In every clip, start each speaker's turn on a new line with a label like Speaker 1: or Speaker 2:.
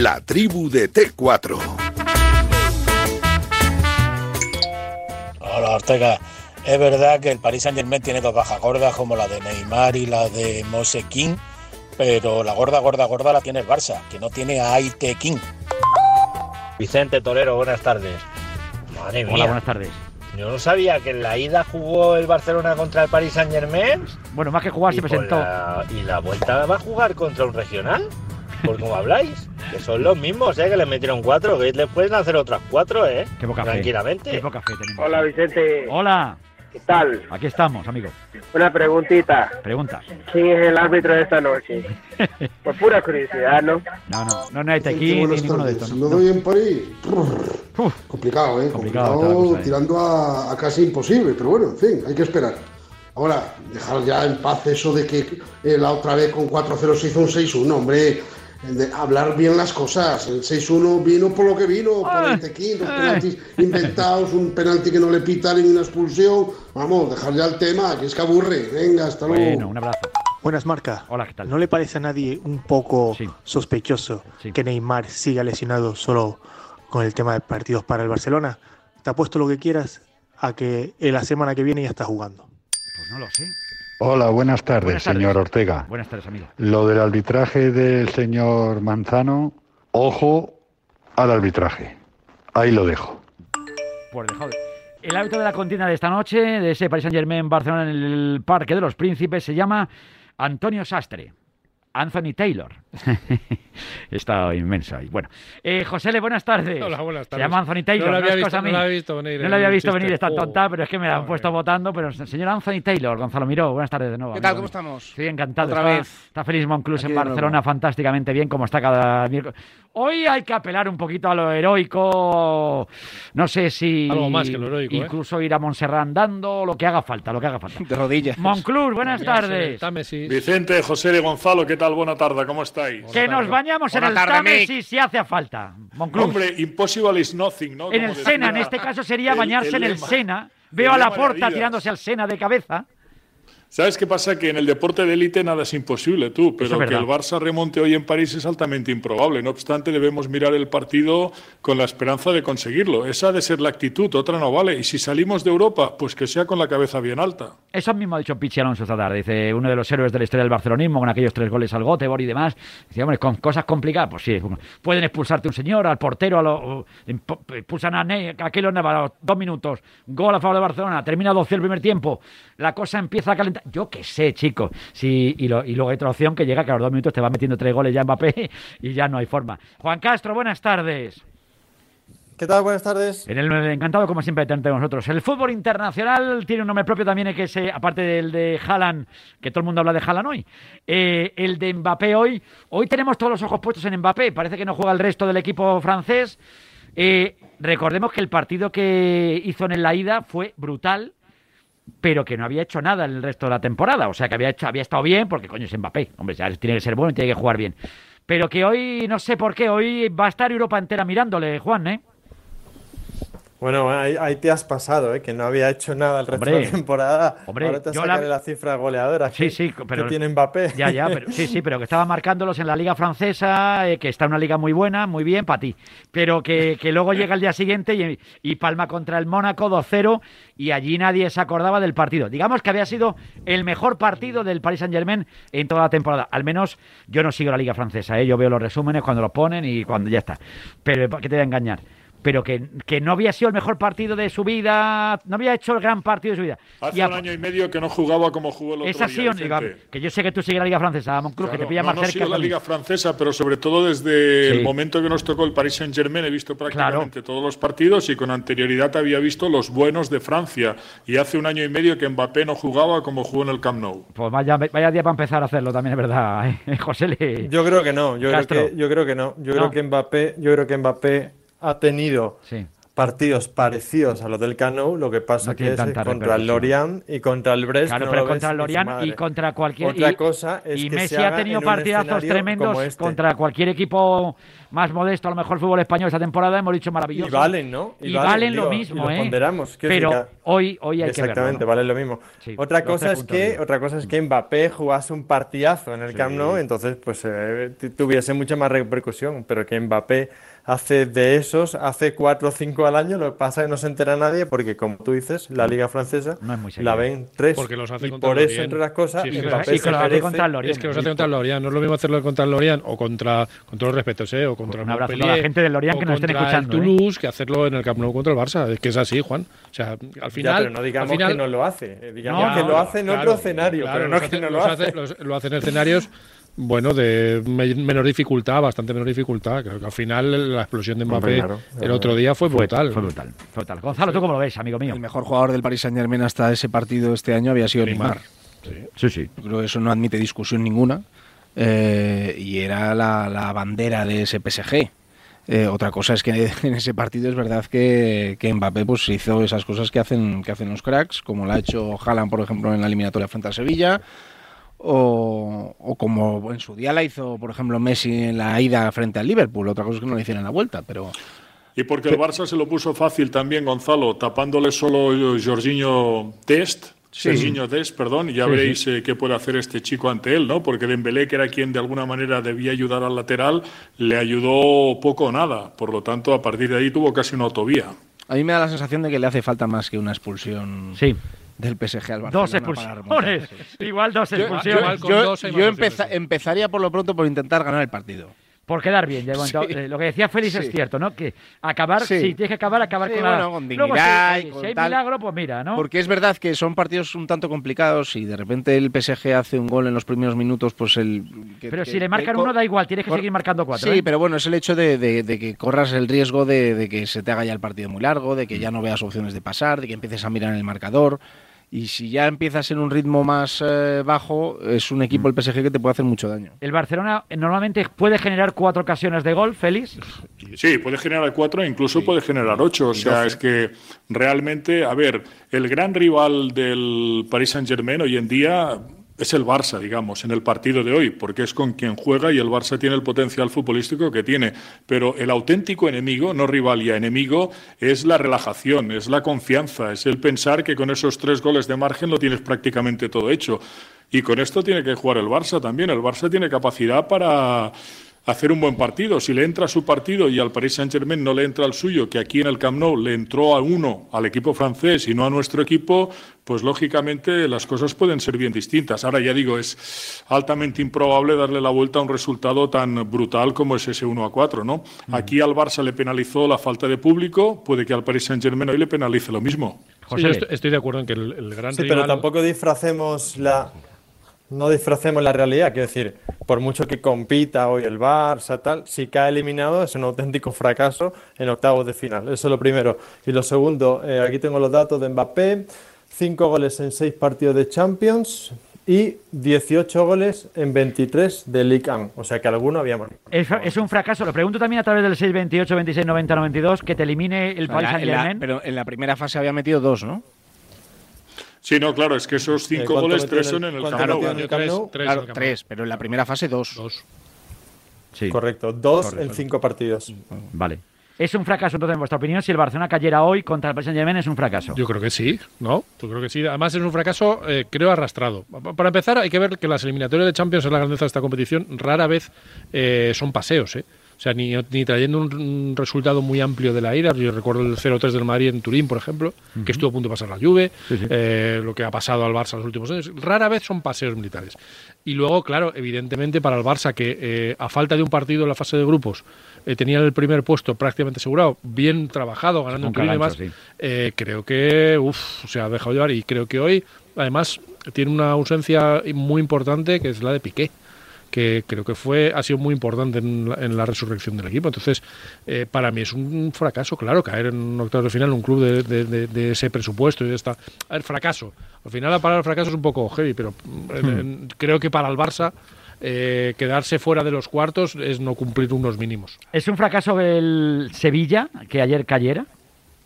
Speaker 1: la tribu de T4.
Speaker 2: Hola Ortega, es verdad que el Paris Saint Germain tiene dos bajas gordas como la de Neymar y la de Mose King, pero la gorda, gorda, gorda la tiene el Barça, que no tiene a Aite King.
Speaker 3: Vicente Torero, buenas tardes. Madre mía.
Speaker 4: Hola, buenas tardes.
Speaker 3: Yo no sabía que en la ida jugó el Barcelona contra el Paris Saint Germain.
Speaker 4: Bueno, más que jugar, se presentó.
Speaker 3: la- ¿Y la vuelta va a jugar contra un regional? ¿Por cómo habláis? Que son los mismos, ¿eh? Que le metieron cuatro, que le pueden hacer otras cuatro, ¿eh?
Speaker 4: Qué poca fe.
Speaker 3: Tranquilamente.
Speaker 4: Qué poca fe tenemos.
Speaker 5: Hola Vicente,
Speaker 4: Hola,
Speaker 5: ¿qué tal?
Speaker 4: aquí estamos, amigo.
Speaker 5: Una preguntita.
Speaker 4: Pregunta.
Speaker 5: ¿Quién es el árbitro de esta noche? Por pura curiosidad, ¿no?
Speaker 4: No, no, no, no hay tequín ni ninguno de estos.
Speaker 6: Lo
Speaker 4: no.
Speaker 6: doy en París.
Speaker 4: Uf,
Speaker 6: Complicado, ¿eh?
Speaker 4: Complicado, cosa, ¿eh?
Speaker 6: tirando a, a casi imposible, pero bueno, en fin, hay que esperar. Ahora, dejar ya en paz eso de que eh, la otra vez con 4-0 se hizo un 6-1, hombre. De hablar bien las cosas. El 6-1 vino por lo que vino, por el tequín, dos penaltis inventados, un penalti que no le pitan y una expulsión. Vamos, dejar ya el tema, que es que aburre. Venga, hasta luego.
Speaker 4: bueno, un abrazo.
Speaker 7: Buenas marcas.
Speaker 4: Hola, ¿qué tal?
Speaker 7: ¿No le parece a nadie un poco
Speaker 4: Sí.
Speaker 7: sospechoso
Speaker 4: Sí.
Speaker 7: que Neymar siga lesionado solo con el tema de partidos para el Barcelona? Te apuesto lo que quieras a que en la semana que viene ya está jugando.
Speaker 4: Pues no lo sé.
Speaker 8: Hola, buenas tardes,
Speaker 4: Buenas tardes.
Speaker 8: señor Ortega.
Speaker 4: Buenas tardes, amigo.
Speaker 8: Lo del arbitraje del señor Manzano, ojo al arbitraje. Ahí lo dejo.
Speaker 4: Pues dejado de- El hábito de la contienda de esta noche, de ese Paris Saint Germain Barcelona en el Parque de los Príncipes, se llama Antonio Sastre. Anthony Taylor. Está inmenso ahí. Bueno, eh, José Le, buenas tardes.
Speaker 9: Hola, buenas
Speaker 4: Se
Speaker 9: tardes.
Speaker 4: llama Anthony Taylor.
Speaker 9: No lo había visto-
Speaker 4: cosa
Speaker 9: no
Speaker 4: mía.
Speaker 9: lo había visto venir
Speaker 4: No lo había visto
Speaker 9: chiste.
Speaker 4: venir esta
Speaker 9: Oh.
Speaker 4: tonta, pero es que me la han puesto votando. Pero señor Anthony Taylor, Gonzalo Miró, buenas tardes de nuevo.
Speaker 9: ¿Qué tal?
Speaker 4: amigo
Speaker 9: ¿Cómo estamos?
Speaker 4: Estoy encantado.
Speaker 9: Otra
Speaker 4: está,
Speaker 9: vez.
Speaker 4: está feliz Monclús
Speaker 9: Aquí
Speaker 4: en Barcelona,
Speaker 9: nuevo.
Speaker 4: fantásticamente bien, como está cada miércoles. Hoy hay que apelar un poquito a lo heroico. No sé si.
Speaker 9: Algo más que lo heroico, ¿eh?
Speaker 4: Incluso ir a Montserrat andando, lo que haga falta, lo que haga falta.
Speaker 9: De rodillas.
Speaker 4: Monclús, buenas tardes.
Speaker 9: Támesis.
Speaker 10: Vicente, José de Gonzalo, ¿qué tal? Buena tarde, ¿cómo estáis?
Speaker 4: Que nos bañamos en el
Speaker 9: tarde,
Speaker 4: Támesis si hace falta. Monclús.
Speaker 10: Hombre, impossible is nothing, ¿no?
Speaker 4: en
Speaker 10: Como
Speaker 4: el Sena, en este caso sería
Speaker 10: el-
Speaker 4: bañarse en el Sena. Veo
Speaker 10: el
Speaker 4: a la porta tirándose al Sena de cabeza.
Speaker 10: ¿Sabes qué pasa? Que en el deporte de élite nada es imposible, tú, pero
Speaker 4: es
Speaker 10: que el Barça remonte hoy en París es altamente improbable. No obstante, debemos mirar el partido con la esperanza de conseguirlo. Esa ha de ser la actitud, otra no vale. Y si salimos de Europa, pues que sea con la cabeza bien alta.
Speaker 4: Eso mismo ha dicho Pichi Alonso esta tarde. Dice, uno de los héroes de la historia del barcelonismo, con aquellos tres goles al Göteborg y demás. Dice, hombre, con cosas complicadas, pues sí. Pueden expulsarte un señor, al portero, a lo, expulsan a, ne a Keylor Navas dos minutos. Gol a favor de Barcelona. Termina 12 el primer tiempo. La cosa empieza a calentar. Yo qué sé, chicos. Sí, y, lo- y luego hay otra opción que llega que a los dos minutos te va metiendo tres goles ya Mbappé y ya no hay forma. Juan Castro, buenas tardes.
Speaker 11: ¿Qué tal? Buenas tardes.
Speaker 4: En el encantado, como siempre, de tenerte con nosotros. El fútbol internacional tiene un nombre propio también, que es, aparte del de Haaland, que todo el mundo habla de Haaland hoy, eh, el de Mbappé hoy. Hoy tenemos todos los ojos puestos en Mbappé. Parece que no juega el resto del equipo francés. Eh, recordemos que el partido que hizo en la ida fue brutal, pero que no había hecho nada en el resto de la temporada. O sea, que había, hecho, había estado bien, porque coño es Mbappé. Hombre, ya tiene que ser bueno y tiene que jugar bien. Pero que hoy, no sé por qué, hoy va a estar Europa entera mirándole, Juan, ¿eh?
Speaker 11: Bueno, ahí, ahí te has pasado, ¿eh? que no había hecho nada el resto de
Speaker 4: Hombre,
Speaker 11: la temporada.
Speaker 4: hombre,
Speaker 11: Ahora te sacaré
Speaker 4: la-
Speaker 11: la... cifra goleadora
Speaker 4: Sí,
Speaker 11: que,
Speaker 4: sí, pero
Speaker 11: que tiene Mbappé.
Speaker 4: Ya, ya, pero sí, sí, pero que estaba marcándolos en la liga francesa, eh, que está en una liga muy buena, muy bien para ti. Pero que, que luego llega el día siguiente y, y palma contra el Mónaco 2-0 y allí nadie se acordaba del partido. Digamos que había sido el mejor partido del Paris Saint Germain en toda la temporada. Al menos yo no sigo la liga francesa, ¿eh? yo veo los resúmenes cuando los ponen y cuando ya está. Pero ¿para qué te voy a engañar? Pero que, que no había sido el mejor partido de su vida, no había hecho el gran partido de su vida.
Speaker 10: Hace
Speaker 4: Y a-
Speaker 10: un año y medio que no jugaba como jugó el otro
Speaker 4: es así,
Speaker 10: día,
Speaker 4: o no? Digo,
Speaker 10: Vicente.
Speaker 4: que yo sé que tú sigues la Liga Francesa, Monclús, que te
Speaker 10: Claro,
Speaker 4: pilla
Speaker 10: no,
Speaker 4: más
Speaker 10: no
Speaker 4: cerca.
Speaker 10: la. Liga Francesa, pero sobre todo desde
Speaker 4: Sí.
Speaker 10: el momento que nos tocó el Paris Saint Germain he visto prácticamente todos los partidos y con anterioridad había visto los buenos de Francia. Y hace un año y medio que Mbappé no jugaba como jugó en el Camp Nou.
Speaker 4: Pues vaya, vaya día para empezar a hacerlo, también es verdad, ¿eh? José Le...
Speaker 11: Yo creo que no, yo creo que, yo creo que no. Yo
Speaker 4: No.
Speaker 11: creo que Mbappé, yo creo que Mbappé ha tenido
Speaker 4: Sí.
Speaker 11: partidos parecidos a los del Camp Nou, lo que pasa
Speaker 4: No
Speaker 11: que es contra el. Lorient y contra el Brest.
Speaker 4: Claro,
Speaker 11: no
Speaker 4: pero
Speaker 11: lo
Speaker 4: contra el Lorient y contra cualquier.
Speaker 11: Otra
Speaker 4: y,
Speaker 11: cosa es
Speaker 4: y
Speaker 11: que
Speaker 4: Messi
Speaker 11: se
Speaker 4: ha
Speaker 11: haga
Speaker 4: tenido
Speaker 11: en un
Speaker 4: partidazos tremendos
Speaker 11: este.
Speaker 4: contra cualquier equipo más modesto, a lo mejor fútbol español esta temporada, hemos dicho maravilloso.
Speaker 11: Y valen, ¿no?
Speaker 4: Y, valen, lo
Speaker 11: digo,
Speaker 4: mismo,
Speaker 11: y lo
Speaker 4: ¿eh?
Speaker 11: ponderamos.
Speaker 4: Pero
Speaker 11: que-
Speaker 4: hoy, hoy hay que verlo.
Speaker 11: Exactamente,
Speaker 4: ¿no?
Speaker 11: vale lo mismo.
Speaker 4: Sí,
Speaker 11: otra cosa es que
Speaker 4: bien.
Speaker 11: otra cosa es que Mbappé jugase un partidazo en el Camp Nou, entonces pues eh, tu- tuviese mucha más repercusión, pero que Mbappé hace de esos, hace cuatro o cinco al año, lo que pasa es que no se entera nadie porque como tú dices, la liga francesa
Speaker 4: No es muy
Speaker 11: la ven tres
Speaker 9: Porque los hace
Speaker 11: y
Speaker 9: contra
Speaker 11: por eso
Speaker 9: Lorient.
Speaker 11: entre las cosas
Speaker 9: Sí,
Speaker 11: se
Speaker 9: es que los hace
Speaker 4: contra el Lorient.
Speaker 9: Es que los hace contra el Lorient. No es lo mismo hacerlo contra el Lorient o contra, con todos los respetos, ¿eh? O contra
Speaker 4: Un
Speaker 9: el
Speaker 4: abrazo a la gente del Lorient que nos estén escuchando, ¿eh?
Speaker 9: el Toulouse que hacerlo en el Camp Nou contra el Barça. Es que es así, Juan. O sea, al
Speaker 11: Ya,
Speaker 9: final.
Speaker 11: pero no digamos
Speaker 9: al final-
Speaker 11: que no lo hace, eh, digamos
Speaker 9: Ya,
Speaker 11: que lo
Speaker 9: no,
Speaker 11: hace en
Speaker 9: claro,
Speaker 11: otro escenario,
Speaker 9: claro,
Speaker 11: pero no que no lo hace.
Speaker 9: los- lo hace en escenarios, bueno, de me- menor dificultad, bastante menor dificultad. Creo que al final la explosión de Mbappé
Speaker 11: claro.
Speaker 9: el otro día fue brutal.
Speaker 4: Fue brutal, fue brutal. Gonzalo, ¿tú cómo lo ves, amigo mío?
Speaker 12: El mejor jugador del Paris Saint Germain hasta ese partido este año había sido Neymar.
Speaker 4: Sí, sí.
Speaker 12: Yo creo que eso no admite discusión ninguna. eh, y era la, la bandera de ese PSG. Eh, otra cosa es que en ese partido es verdad que, que Mbappé pues, hizo esas cosas que hacen, que hacen los cracks, como lo ha hecho Haaland, por ejemplo, en la eliminatoria frente a Sevilla, o, o como en su día la hizo, por ejemplo, Messi en la ida frente al Liverpool. Otra cosa es que no le hicieron la vuelta, pero...
Speaker 10: Y porque el Barça se lo puso fácil también, Gonzalo, tapándole solo Jorginho Test.
Speaker 12: Sí.
Speaker 10: Jorginho Dest, perdón, y ya
Speaker 12: Sí,
Speaker 10: veréis
Speaker 12: sí.
Speaker 10: eh, qué puede hacer este chico ante él, ¿no? Porque Dembélé, que era quien de alguna manera debía ayudar al lateral, le ayudó poco o nada. Por lo tanto, a partir de ahí tuvo casi una autovía.
Speaker 12: A mí me da la sensación de que le hace falta más que una expulsión
Speaker 4: Sí.
Speaker 12: Del PSG al Barcelona.
Speaker 4: Dos expulsiones. Igual dos expulsiones.
Speaker 12: Yo-
Speaker 9: dos
Speaker 12: yo empeza- empezaría por lo pronto por intentar ganar el partido.
Speaker 4: Por quedar bien, ya,
Speaker 12: Sí.
Speaker 4: eh, lo que decía Félix es cierto, ¿no? Que acabar,
Speaker 12: Sí.
Speaker 4: sí, tienes que acabar, acabar
Speaker 12: Sí,
Speaker 4: con la...
Speaker 12: bueno, con
Speaker 4: Luego,
Speaker 12: dignidad
Speaker 4: si,
Speaker 12: y
Speaker 4: si
Speaker 12: con
Speaker 4: hay
Speaker 12: tal.
Speaker 4: milagro, pues mira, ¿no?
Speaker 12: Porque es verdad que son partidos un tanto complicados y de repente el PSG hace un gol en los primeros minutos, pues el... que-
Speaker 4: Pero
Speaker 12: que-
Speaker 4: si le marcan
Speaker 12: que-
Speaker 4: uno da igual, tienes que
Speaker 12: cor-
Speaker 4: seguir marcando cuatro.
Speaker 12: Sí,
Speaker 4: ¿eh?
Speaker 12: pero bueno, es el hecho de, de- de que corras el riesgo de, de que se te haga ya el partido muy largo, de que ya no veas opciones de pasar, de que empieces a mirar en el marcador. Y si ya empiezas en un ritmo más eh, bajo, es un equipo el PSG que te puede hacer mucho daño.
Speaker 4: El Barcelona eh, normalmente puede generar cuatro ocasiones de gol, Félix.
Speaker 10: Sí, puede generar cuatro e incluso puede generar ocho. O sea, es que realmente, a ver, el gran rival del Paris Saint-Germain hoy en día es el Barça, digamos, en el partido de hoy, porque es con quien juega y el Barça tiene el potencial futbolístico que tiene. Pero el auténtico enemigo, no rival ya enemigo, es la relajación, es la confianza, es el pensar que con esos tres goles de margen lo tienes prácticamente todo hecho. Y con esto tiene que jugar el Barça también. El Barça tiene capacidad para hacer un buen partido. Si le entra su partido y al Paris Saint-Germain no le entra el suyo, que aquí en el Camp Nou le entró a uno al equipo francés y no a nuestro equipo, pues lógicamente las cosas pueden ser bien distintas. Ahora ya digo, es altamente improbable darle la vuelta a un resultado tan brutal como es ese 1 a 4, ¿no? Aquí al Barça le penalizó la falta de público, puede que al Paris Saint-Germain hoy le penalice lo mismo.
Speaker 9: Sí, yo estoy, estoy de acuerdo en que el, el gran
Speaker 11: Sí,
Speaker 9: rival...
Speaker 11: pero tampoco disfracemos la no disfracemos la realidad, quiero decir, por mucho que compita hoy el Barça tal, si cae eliminado es un auténtico fracaso en octavos de final. Eso es lo primero. Y lo segundo, eh, aquí tengo los datos de Mbappé, cinco goles en seis partidos de Champions y 18 goles en 23 de Ligue 1, o sea que alguno había más.
Speaker 4: Es, es un fracaso. Lo pregunto también a través del 628, 26, 90, 92, que te elimine el Paris
Speaker 12: En la-
Speaker 4: Saint
Speaker 12: en la-
Speaker 4: Germain.
Speaker 12: pero en la primera fase había metido dos, ¿no?
Speaker 10: Sí, no, claro, es que esos cinco
Speaker 11: ¿cuánto
Speaker 10: goles, tres
Speaker 11: en
Speaker 10: son en el Camp Nou.
Speaker 11: en el Camp Nou?
Speaker 9: Tres
Speaker 12: claro,
Speaker 9: en
Speaker 12: pero en la primera fase dos.
Speaker 9: Dos.
Speaker 4: Sí,
Speaker 11: Correcto, dos en cinco partidos.
Speaker 4: vale. Es un fracaso, entonces, en vuestra opinión, si el Barcelona cayera hoy contra el Paris Saint Germain, es un fracaso.
Speaker 9: Yo creo que sí, ¿no? Yo creo que sí. Además es un fracaso, eh, creo, arrastrado. Pa- Para empezar, hay que ver que las eliminatorias de Champions es la grandeza de esta competición. Rara vez eh, son paseos, ¿eh? O sea, ni, ni trayendo un, un resultado muy amplio de la ira. Yo recuerdo el 0-3 del Madrid en Turín, por ejemplo, que estuvo a punto de pasar la Juve, eh, lo que ha pasado al Barça en los últimos años. Rara vez son paseos militares. Y luego, claro, evidentemente para el Barça, que eh, a falta de un partido en la fase de grupos eh, tenía el primer puesto prácticamente asegurado, bien trabajado, ganando
Speaker 4: Con
Speaker 9: Turín y
Speaker 4: sí.
Speaker 9: eh, creo que uf, se ha dejado llevar y creo que hoy, además, tiene una ausencia muy importante que es la de Piqué que creo que fue ha sido muy importante en la, en la resurrección del equipo. Entonces, eh, para mí es un fracaso, claro, caer en octavos de final en un club de, de- de- de ese presupuesto y de esta... A ver, fracaso. Al final la palabra fracaso es un poco heavy, pero mm, en- en- creo que para el Barça eh, quedarse fuera de los cuartos es no cumplir unos mínimos.
Speaker 4: ¿Es un fracaso el Sevilla, que ayer cayera?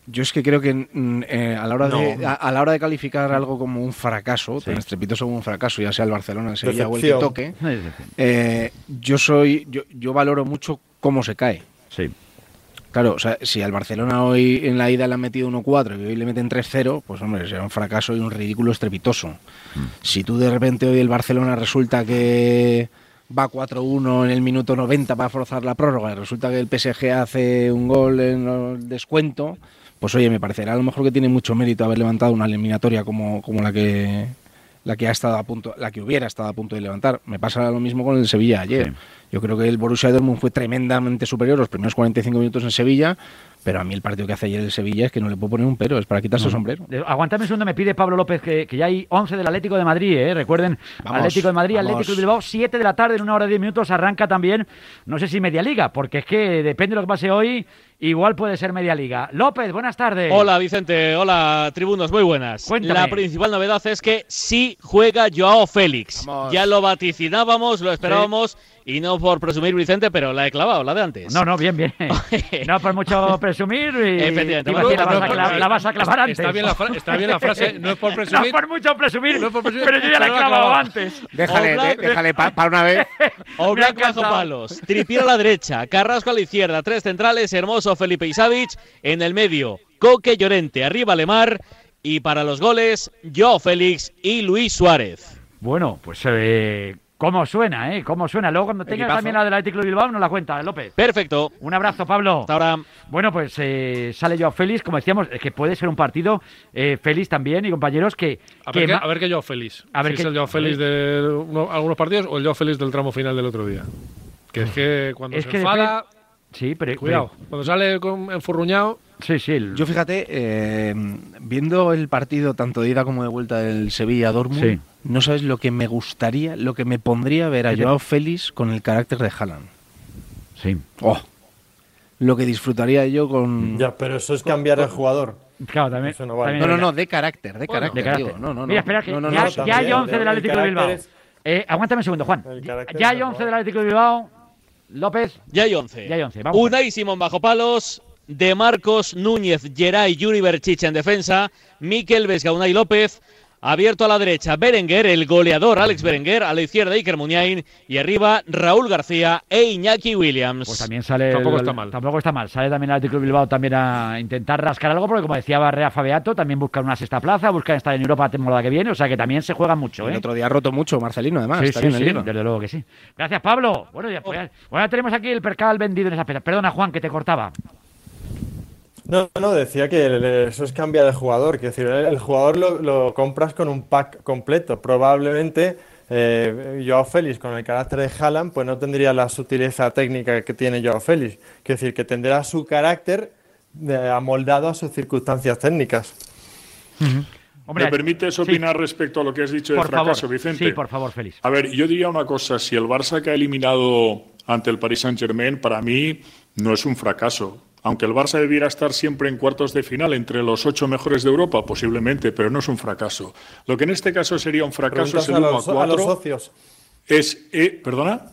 Speaker 12: Yo es que creo que mm, eh, a, la hora de, a, a la hora de calificar algo como un fracaso, tan estrepitoso como un fracaso, ya sea el Barcelona, el Sevilla o el que toque, eh, yo soy, yo, yo valoro mucho cómo se cae.
Speaker 4: Sí.
Speaker 12: Claro, o sea, si al Barcelona hoy en la ida le han metido 1-4 y hoy le meten 3-0, pues hombre, será un fracaso y un ridículo estrepitoso.
Speaker 4: Mm.
Speaker 12: Si tú de repente hoy el Barcelona resulta que va 4-1 en el minuto 90 para forzar la prórroga y resulta que el PSG hace un gol en el descuento, pues oye, me parecerá a lo mejor que tiene mucho mérito haber levantado una eliminatoria como, como la que la que ha estado a punto, la que hubiera estado a punto de levantar. Me pasa lo mismo con el Sevilla ayer. Yo creo que el Borussia Dortmund fue tremendamente superior los primeros 45 minutos en Sevilla, pero a mí el partido que hace ayer el Sevilla es que no le puedo poner un pero, es para quitarse el sombrero.
Speaker 4: Eh, Aguantame un segundo, me pide Pablo López que, que ya hay 11 del Atlético de Madrid, ¿eh? recuerden,
Speaker 12: Vamos,
Speaker 4: Atlético de Madrid,
Speaker 12: vamos.
Speaker 4: Atlético de Bilbao, 7 de la tarde, en una hora y 10 minutos arranca también, no sé si media liga, porque es que depende de lo que pase hoy, igual puede ser media liga. López, buenas tardes.
Speaker 13: Hola Vicente, hola tribunos, muy buenas.
Speaker 4: Cuéntame.
Speaker 13: La principal novedad es que sí juega Joao Félix. Ya lo vaticinábamos, lo esperábamos y no por presumir Vicente, pero la he clavado, la de antes.
Speaker 4: No, no, bien, bien. no por mucho presumir. Y,
Speaker 13: Efectivamente,
Speaker 4: la, vas a
Speaker 13: no,
Speaker 4: cla-
Speaker 13: no,
Speaker 4: la vas a clavar
Speaker 9: está-
Speaker 4: antes.
Speaker 9: está bien la fra- está bien la frase, no es por presumir.
Speaker 4: No por mucho presumir,
Speaker 9: No por presumir,
Speaker 4: pero yo ya la he clavado antes.
Speaker 12: Déjale, déjale para una vez.
Speaker 13: O bajo palos, a la derecha, Carrasco a la izquierda, tres centrales, Hermoso, Felipe y Savic en el medio, Coque, Llorente, arriba Lemar y para los goles, Joao Félix y Luis Suárez.
Speaker 4: Bueno, pues eh, cómo suena, ¿eh? Cómo suena. Luego cuando tenga
Speaker 13: Equipazo.
Speaker 4: también la del Atlético de Bilbao nos la cuenta, López.
Speaker 13: Perfecto.
Speaker 4: Un abrazo, Pablo.
Speaker 13: Hasta ahora.
Speaker 4: Bueno, pues eh, sale Joao Félix, como decíamos, es que puede ser un partido eh, feliz también y compañeros que...
Speaker 9: A
Speaker 4: que
Speaker 9: ver, qué,
Speaker 4: ma-
Speaker 9: a ver qué Joao Félix.
Speaker 4: A ver
Speaker 9: si es el Joao Félix de uno- algunos partidos o el Joao Félix del tramo final del otro día. Que es que cuando
Speaker 4: Es
Speaker 9: se
Speaker 4: que
Speaker 9: enfada,
Speaker 4: Sí, pero...
Speaker 9: cuidado. Cuando sale con, enfurruñado,
Speaker 4: Sí, sí. el-
Speaker 12: Yo fíjate, eh, viendo el partido tanto de ida como de vuelta del Sevilla-Dortmund,
Speaker 4: Sí.
Speaker 12: No sabes lo que me gustaría, lo que me pondría ver a
Speaker 4: ¿Qué te-
Speaker 12: Joao Félix con el carácter de Haaland.
Speaker 4: Sí.
Speaker 12: Oh, lo que disfrutaría yo con...
Speaker 11: Ya, pero eso es cambiar el jugador.
Speaker 4: Claro, también.
Speaker 11: Eso no vale.
Speaker 4: también
Speaker 12: No, no, no, de carácter, de
Speaker 11: Bueno,
Speaker 12: carácter.
Speaker 4: De carácter.
Speaker 12: digo. No, no, no.
Speaker 4: Mira, espera, que
Speaker 12: No, no,
Speaker 4: ya,
Speaker 12: no,
Speaker 4: ya
Speaker 12: también.
Speaker 4: hay 11 del
Speaker 11: el
Speaker 4: Atlético de Bilbao.
Speaker 11: es-
Speaker 4: Eh, aguántame un segundo, Juan. Ya hay 11
Speaker 11: mejor.
Speaker 4: del Atlético de Bilbao. López.
Speaker 13: Ya hay 11.
Speaker 4: Ya hay 11. Vamos.
Speaker 13: Unai Simón bajo palos, De Marcos, Núñez, Geray, Yuri Berchich en defensa, Miquel Vesga, Unai López, abierto a la derecha Berenguer, el goleador Alex Berenguer, a la izquierda Iker Muniain y arriba Raúl García e Iñaki Williams.
Speaker 4: Pues también sale.
Speaker 9: Tampoco
Speaker 4: el-
Speaker 9: está mal.
Speaker 4: Tampoco está mal. Sale también el Atlético de Bilbao también a intentar rascar algo, porque como decía Barrea Fabeato, también buscan una sexta plaza, buscan estar en Europa la temporada que viene, o sea que también se juega mucho,
Speaker 12: El
Speaker 4: ¿eh?
Speaker 12: otro día ha roto mucho Marcelino, además.
Speaker 4: Sí,
Speaker 12: está
Speaker 4: sí,
Speaker 12: bien
Speaker 4: sí, desde luego que sí. Gracias, Pablo. Bueno, ya, pues ya- bueno, ya tenemos aquí el percal vendido en esa pena. Perdona, Juan, que te cortaba.
Speaker 11: No, no, decía que eso es cambiar el jugador. Que decir, el, el jugador lo, lo compras con un pack completo. Probablemente eh, Joao Félix, con el carácter de Haaland, pues no tendría la sutileza técnica que tiene Joao Félix. Que decir, que tendrá su carácter eh, amoldado a sus circunstancias técnicas.
Speaker 10: ¿Me permites opinar respecto a lo que has dicho de
Speaker 4: Por favor.
Speaker 10: fracaso, Vicente?
Speaker 4: Sí, por favor, Félix.
Speaker 10: A ver, yo diría una cosa, si el Barça que ha eliminado ante el Paris Saint-Germain, para mí no es un fracaso. Aunque el Barça debiera estar siempre en cuartos de final entre los ocho mejores de Europa, posiblemente, pero no es un fracaso. Lo que en este caso sería un fracaso es el
Speaker 11: a
Speaker 10: 1 a
Speaker 11: los, a los
Speaker 10: 4.
Speaker 11: socios.
Speaker 10: Es, eh, ¿Perdona?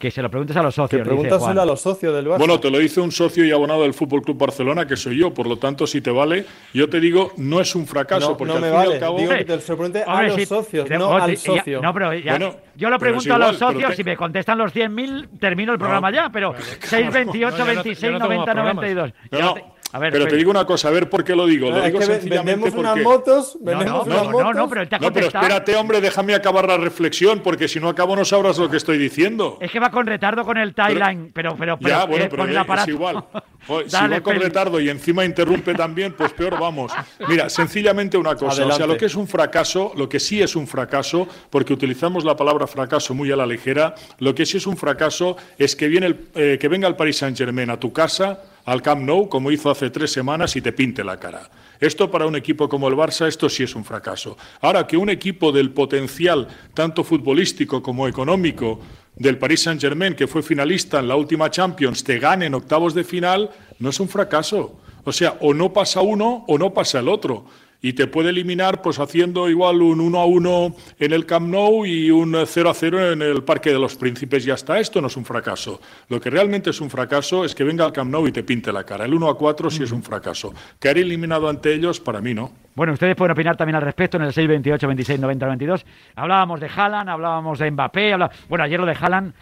Speaker 4: Que se lo preguntes a los
Speaker 11: Que
Speaker 4: socios. dice
Speaker 11: pregúntaselo a los socios del Barça.
Speaker 10: Bueno, te lo dice un socio y abonado del Fútbol Club Barcelona, que soy yo. Por lo tanto, si te vale, yo te digo, no es un fracaso,
Speaker 11: no,
Speaker 10: porque
Speaker 11: no
Speaker 10: al
Speaker 11: me
Speaker 10: fin y al
Speaker 11: vale.
Speaker 10: cabo.
Speaker 11: Digo que te lo pregunte a los
Speaker 4: sí,
Speaker 11: socios,
Speaker 4: te-
Speaker 11: no
Speaker 4: oh,
Speaker 11: al
Speaker 4: ya-
Speaker 11: socio.
Speaker 4: no, pero ya-
Speaker 10: Bueno,
Speaker 4: yo lo pregunto a los
Speaker 10: igual,
Speaker 4: socios
Speaker 10: te-
Speaker 4: y me contestan los 100.000, termino el programa ya, pero 6, 28,
Speaker 10: no, yo no te-
Speaker 4: 26,
Speaker 10: yo no tengo
Speaker 4: 90,
Speaker 10: más
Speaker 4: 92.
Speaker 10: No,
Speaker 4: Ya
Speaker 10: no,
Speaker 4: a ver,
Speaker 10: pero te digo una cosa, a ver por qué lo digo. Lo
Speaker 11: Ah, es
Speaker 10: digo
Speaker 11: que
Speaker 10: sencillamente
Speaker 11: vendemos unas
Speaker 10: porque...
Speaker 11: motos,
Speaker 4: No,
Speaker 11: vendemos
Speaker 4: no,
Speaker 11: unas
Speaker 4: no,
Speaker 11: motos.
Speaker 4: no, pero él te ha
Speaker 10: No, pero espérate, hombre, déjame acabar la reflexión, porque si no acabo no sabrás lo que estoy diciendo.
Speaker 4: Es que va con retardo con el timeline, pero, pero, pero,
Speaker 10: ya, bueno,
Speaker 4: eh,
Speaker 10: pero
Speaker 4: con el
Speaker 10: es igual. Joder, si va con retardo y encima interrumpe también, pues peor vamos. Mira, sencillamente una cosa. O sea, lo que es un fracaso, lo que sí es un fracaso, porque utilizamos la palabra fracaso muy a la ligera, lo que sí es un fracaso es que, viene el, eh, que venga el Paris Saint-Germain a tu casa, al Camp Nou, como hizo hace tres semanas, y te pinte la cara. Esto para un equipo como el Barça, esto sí es un fracaso. Ahora, que un equipo del potencial, tanto futbolístico como económico, del Paris Saint-Germain, que fue finalista en la última Champions, te gane en octavos de final, no es un fracaso. O sea, o no pasa uno o no pasa el otro. Y te puede eliminar pues haciendo igual un 1 a 1 en el Camp Nou y un 0 a 0 en el Parque de los Príncipes y hasta esto no es un fracaso. Lo que realmente es un fracaso es que venga al Camp Nou y te pinte la cara. El 1 a 4 sí es un fracaso. Quedar eliminado ante ellos para mí no.
Speaker 4: Bueno, ustedes pueden opinar también al respecto en el 628 26 90 92. Hablábamos de Haaland, hablábamos de Mbappé, bueno, ayer lo de Haaland,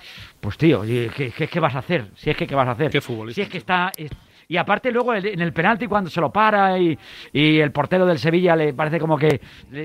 Speaker 4: pues tío, ¿y ¿qué, qué, qué vas a hacer? Si es que qué vas a hacer.
Speaker 9: Qué futbolista.
Speaker 4: Si es que está es- y aparte luego en el penalti cuando se lo para y, y el portero del Sevilla le parece como que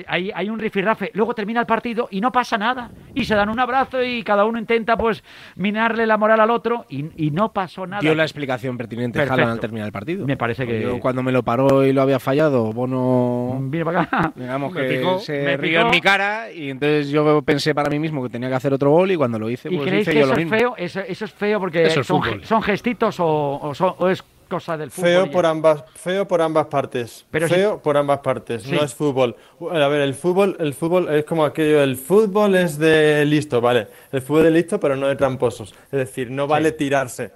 Speaker 4: hay, hay un rifirrafe, luego termina el partido y no pasa nada y se dan un abrazo y cada uno intenta pues minarle la moral al otro y, y no pasó nada.
Speaker 12: Dio la explicación pertinente. Haaland al terminar el partido.
Speaker 4: Me parece que-
Speaker 12: Yo cuando me lo paró y lo había fallado, Bono
Speaker 4: Viene para acá.
Speaker 12: digamos
Speaker 4: Me
Speaker 12: que
Speaker 4: picó,
Speaker 12: se
Speaker 4: me
Speaker 12: rió
Speaker 4: picó.
Speaker 12: en mi cara y entonces yo pensé para mí mismo que tenía que hacer otro gol y cuando lo hice,
Speaker 4: ¿Y
Speaker 12: pues
Speaker 4: creéis
Speaker 12: hice
Speaker 4: que
Speaker 12: yo
Speaker 4: eso
Speaker 12: lo
Speaker 4: es
Speaker 12: mismo.
Speaker 4: feo? Eso, eso es feo porque
Speaker 12: Eso es
Speaker 4: son, son gestitos o, o son- o es cosa del fútbol.
Speaker 11: Feo por ambas, feo por ambas partes.
Speaker 4: Pero si-
Speaker 11: feo por ambas partes.
Speaker 4: Sí.
Speaker 11: No es fútbol. A ver, el fútbol, el fútbol es como aquello. El fútbol es de listo, vale. El fútbol es listo, pero no de tramposos. Es decir, no vale tirarse.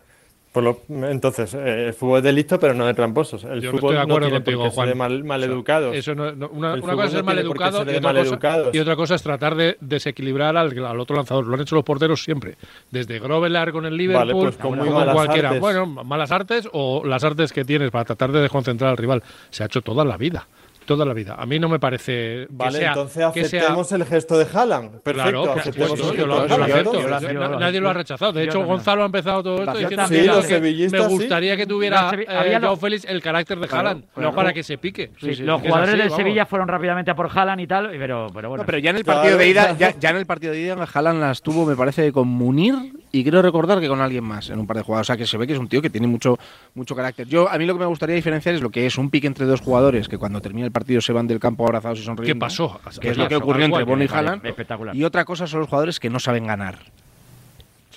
Speaker 11: Por lo, entonces, eh, el fútbol es de listo, pero no de tramposos. El
Speaker 9: Yo
Speaker 11: fútbol
Speaker 9: estoy de acuerdo
Speaker 11: no tiene
Speaker 9: contigo,
Speaker 11: por qué ser
Speaker 9: Juan.
Speaker 11: de mal, maleducados.
Speaker 9: Eso no- no- una, una cosa es ser
Speaker 11: no
Speaker 9: maleducado
Speaker 11: ser
Speaker 9: y otra, cosa,
Speaker 11: maleducados.
Speaker 9: y otra cosa es tratar de desequilibrar al, al otro lanzador. Lo han hecho los porteros siempre. Desde Grovelar con el Liverpool,
Speaker 11: pues con muy
Speaker 9: cualquiera.
Speaker 11: artes.
Speaker 9: Bueno, malas artes o las artes que tienes para tratar de desconcentrar al rival. Se ha hecho toda la vida. Toda la vida. A mí no me parece que
Speaker 11: Vale,
Speaker 9: sea-
Speaker 11: entonces
Speaker 9: que sea-
Speaker 11: aceptemos el gesto de Haaland. Perfecto,
Speaker 9: Claro,
Speaker 11: aceptemos el
Speaker 9: yo
Speaker 11: gesto de Haaland.
Speaker 9: Nadie lo ha rechazado. De hecho. Gonzalo ha empezado todo esto diciendo que
Speaker 11: Sí, los
Speaker 9: me
Speaker 11: sí.
Speaker 9: gustaría que tuviera eh,
Speaker 4: había los-
Speaker 9: Joao Félix el carácter de Haaland,
Speaker 4: claro.
Speaker 9: no para que se pique.
Speaker 4: Sí, los jugadores
Speaker 9: así,
Speaker 4: del
Speaker 9: vamos.
Speaker 4: Sevilla fueron rápidamente a por Haaland y tal, pero, pero bueno.
Speaker 12: No, pero ya en el partido de ida, ya, ya en el partido de ida, Haaland las tuvo, me parece, con Munir y creo recordar que con alguien más en un par de jugadas. O sea, que se ve que es un tío que tiene mucho, mucho carácter. Yo, a mí lo que me gustaría diferenciar es lo que es un pique entre dos jugadores que cuando termina el partido se van del campo abrazados y sonriendo.
Speaker 9: ¿Qué pasó?
Speaker 12: Que es lo que ocurrió entre Bono y Haaland.
Speaker 4: espectacular.
Speaker 12: Y otra cosa son los jugadores que no saben ganar.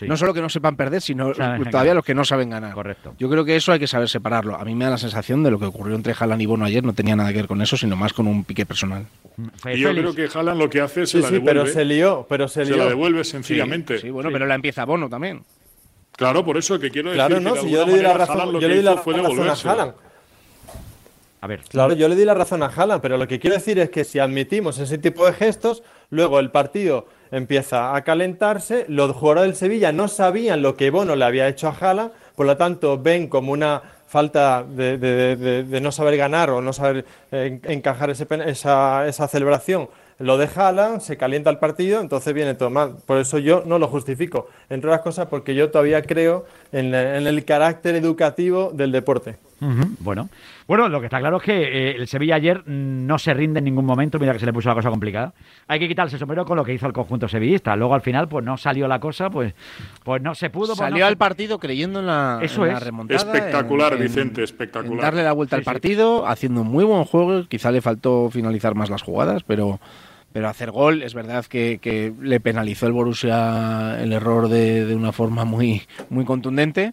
Speaker 12: No solo que no sepan perder, sino
Speaker 4: Saben
Speaker 12: todavía
Speaker 4: ganar.
Speaker 12: los que no saben ganar.
Speaker 4: Correcto.
Speaker 12: Yo creo que eso hay que saber separarlo. A mí me da la sensación de lo que ocurrió entre Haaland y Bono ayer no tenía nada que ver con eso, sino más con un pique personal.
Speaker 10: Y yo creo que Haaland lo que hace es se
Speaker 11: Sí,
Speaker 10: la
Speaker 11: sí,
Speaker 10: devuelve.
Speaker 11: pero se lió, pero se
Speaker 10: Se la devuelve sencillamente.
Speaker 12: Sí, sí, bueno, pero la empieza Bono también.
Speaker 10: Claro, por eso que quiero decir
Speaker 11: Claro,
Speaker 10: que
Speaker 11: no,
Speaker 10: de
Speaker 11: si yo le di la razón, yo le di la
Speaker 10: fue
Speaker 11: razón a. Haaland.
Speaker 4: A ver.
Speaker 11: Claro, yo le di la razón a Haaland, pero lo que quiero decir es que si admitimos ese tipo de gestos, luego el partido empieza a calentarse, los jugadores del Sevilla no sabían lo que Bono le había hecho a Haaland, por lo tanto ven como una falta de, no saber ganar o no saber eh, en- encajar ese esa, esa celebración. Lo de Haaland, se calienta el partido, entonces viene todo mal. Por eso yo no lo justifico, entre otras cosas porque yo todavía creo en, la- en el carácter educativo del deporte.
Speaker 4: Bueno, bueno, lo que está claro es que eh, el Sevilla ayer no se rinde en ningún momento, mira que se le puso la cosa complicada. Hay que quitarse el sombrero con lo que hizo el conjunto sevillista. Luego al final pues no salió la cosa, pues pues no se pudo. pues,
Speaker 12: Salió
Speaker 4: no
Speaker 12: al
Speaker 4: se-
Speaker 12: partido creyendo en la,
Speaker 4: Eso
Speaker 12: en la
Speaker 4: es.
Speaker 12: remontada.
Speaker 10: Espectacular,
Speaker 12: en- en-
Speaker 10: Vicente,
Speaker 12: en
Speaker 10: espectacular.
Speaker 12: darle la vuelta al partido, haciendo un muy buen juego. Quizá le faltó finalizar más las jugadas, pero, pero hacer gol es verdad que, que le penalizó el Borussia el error de, de una forma muy, muy contundente.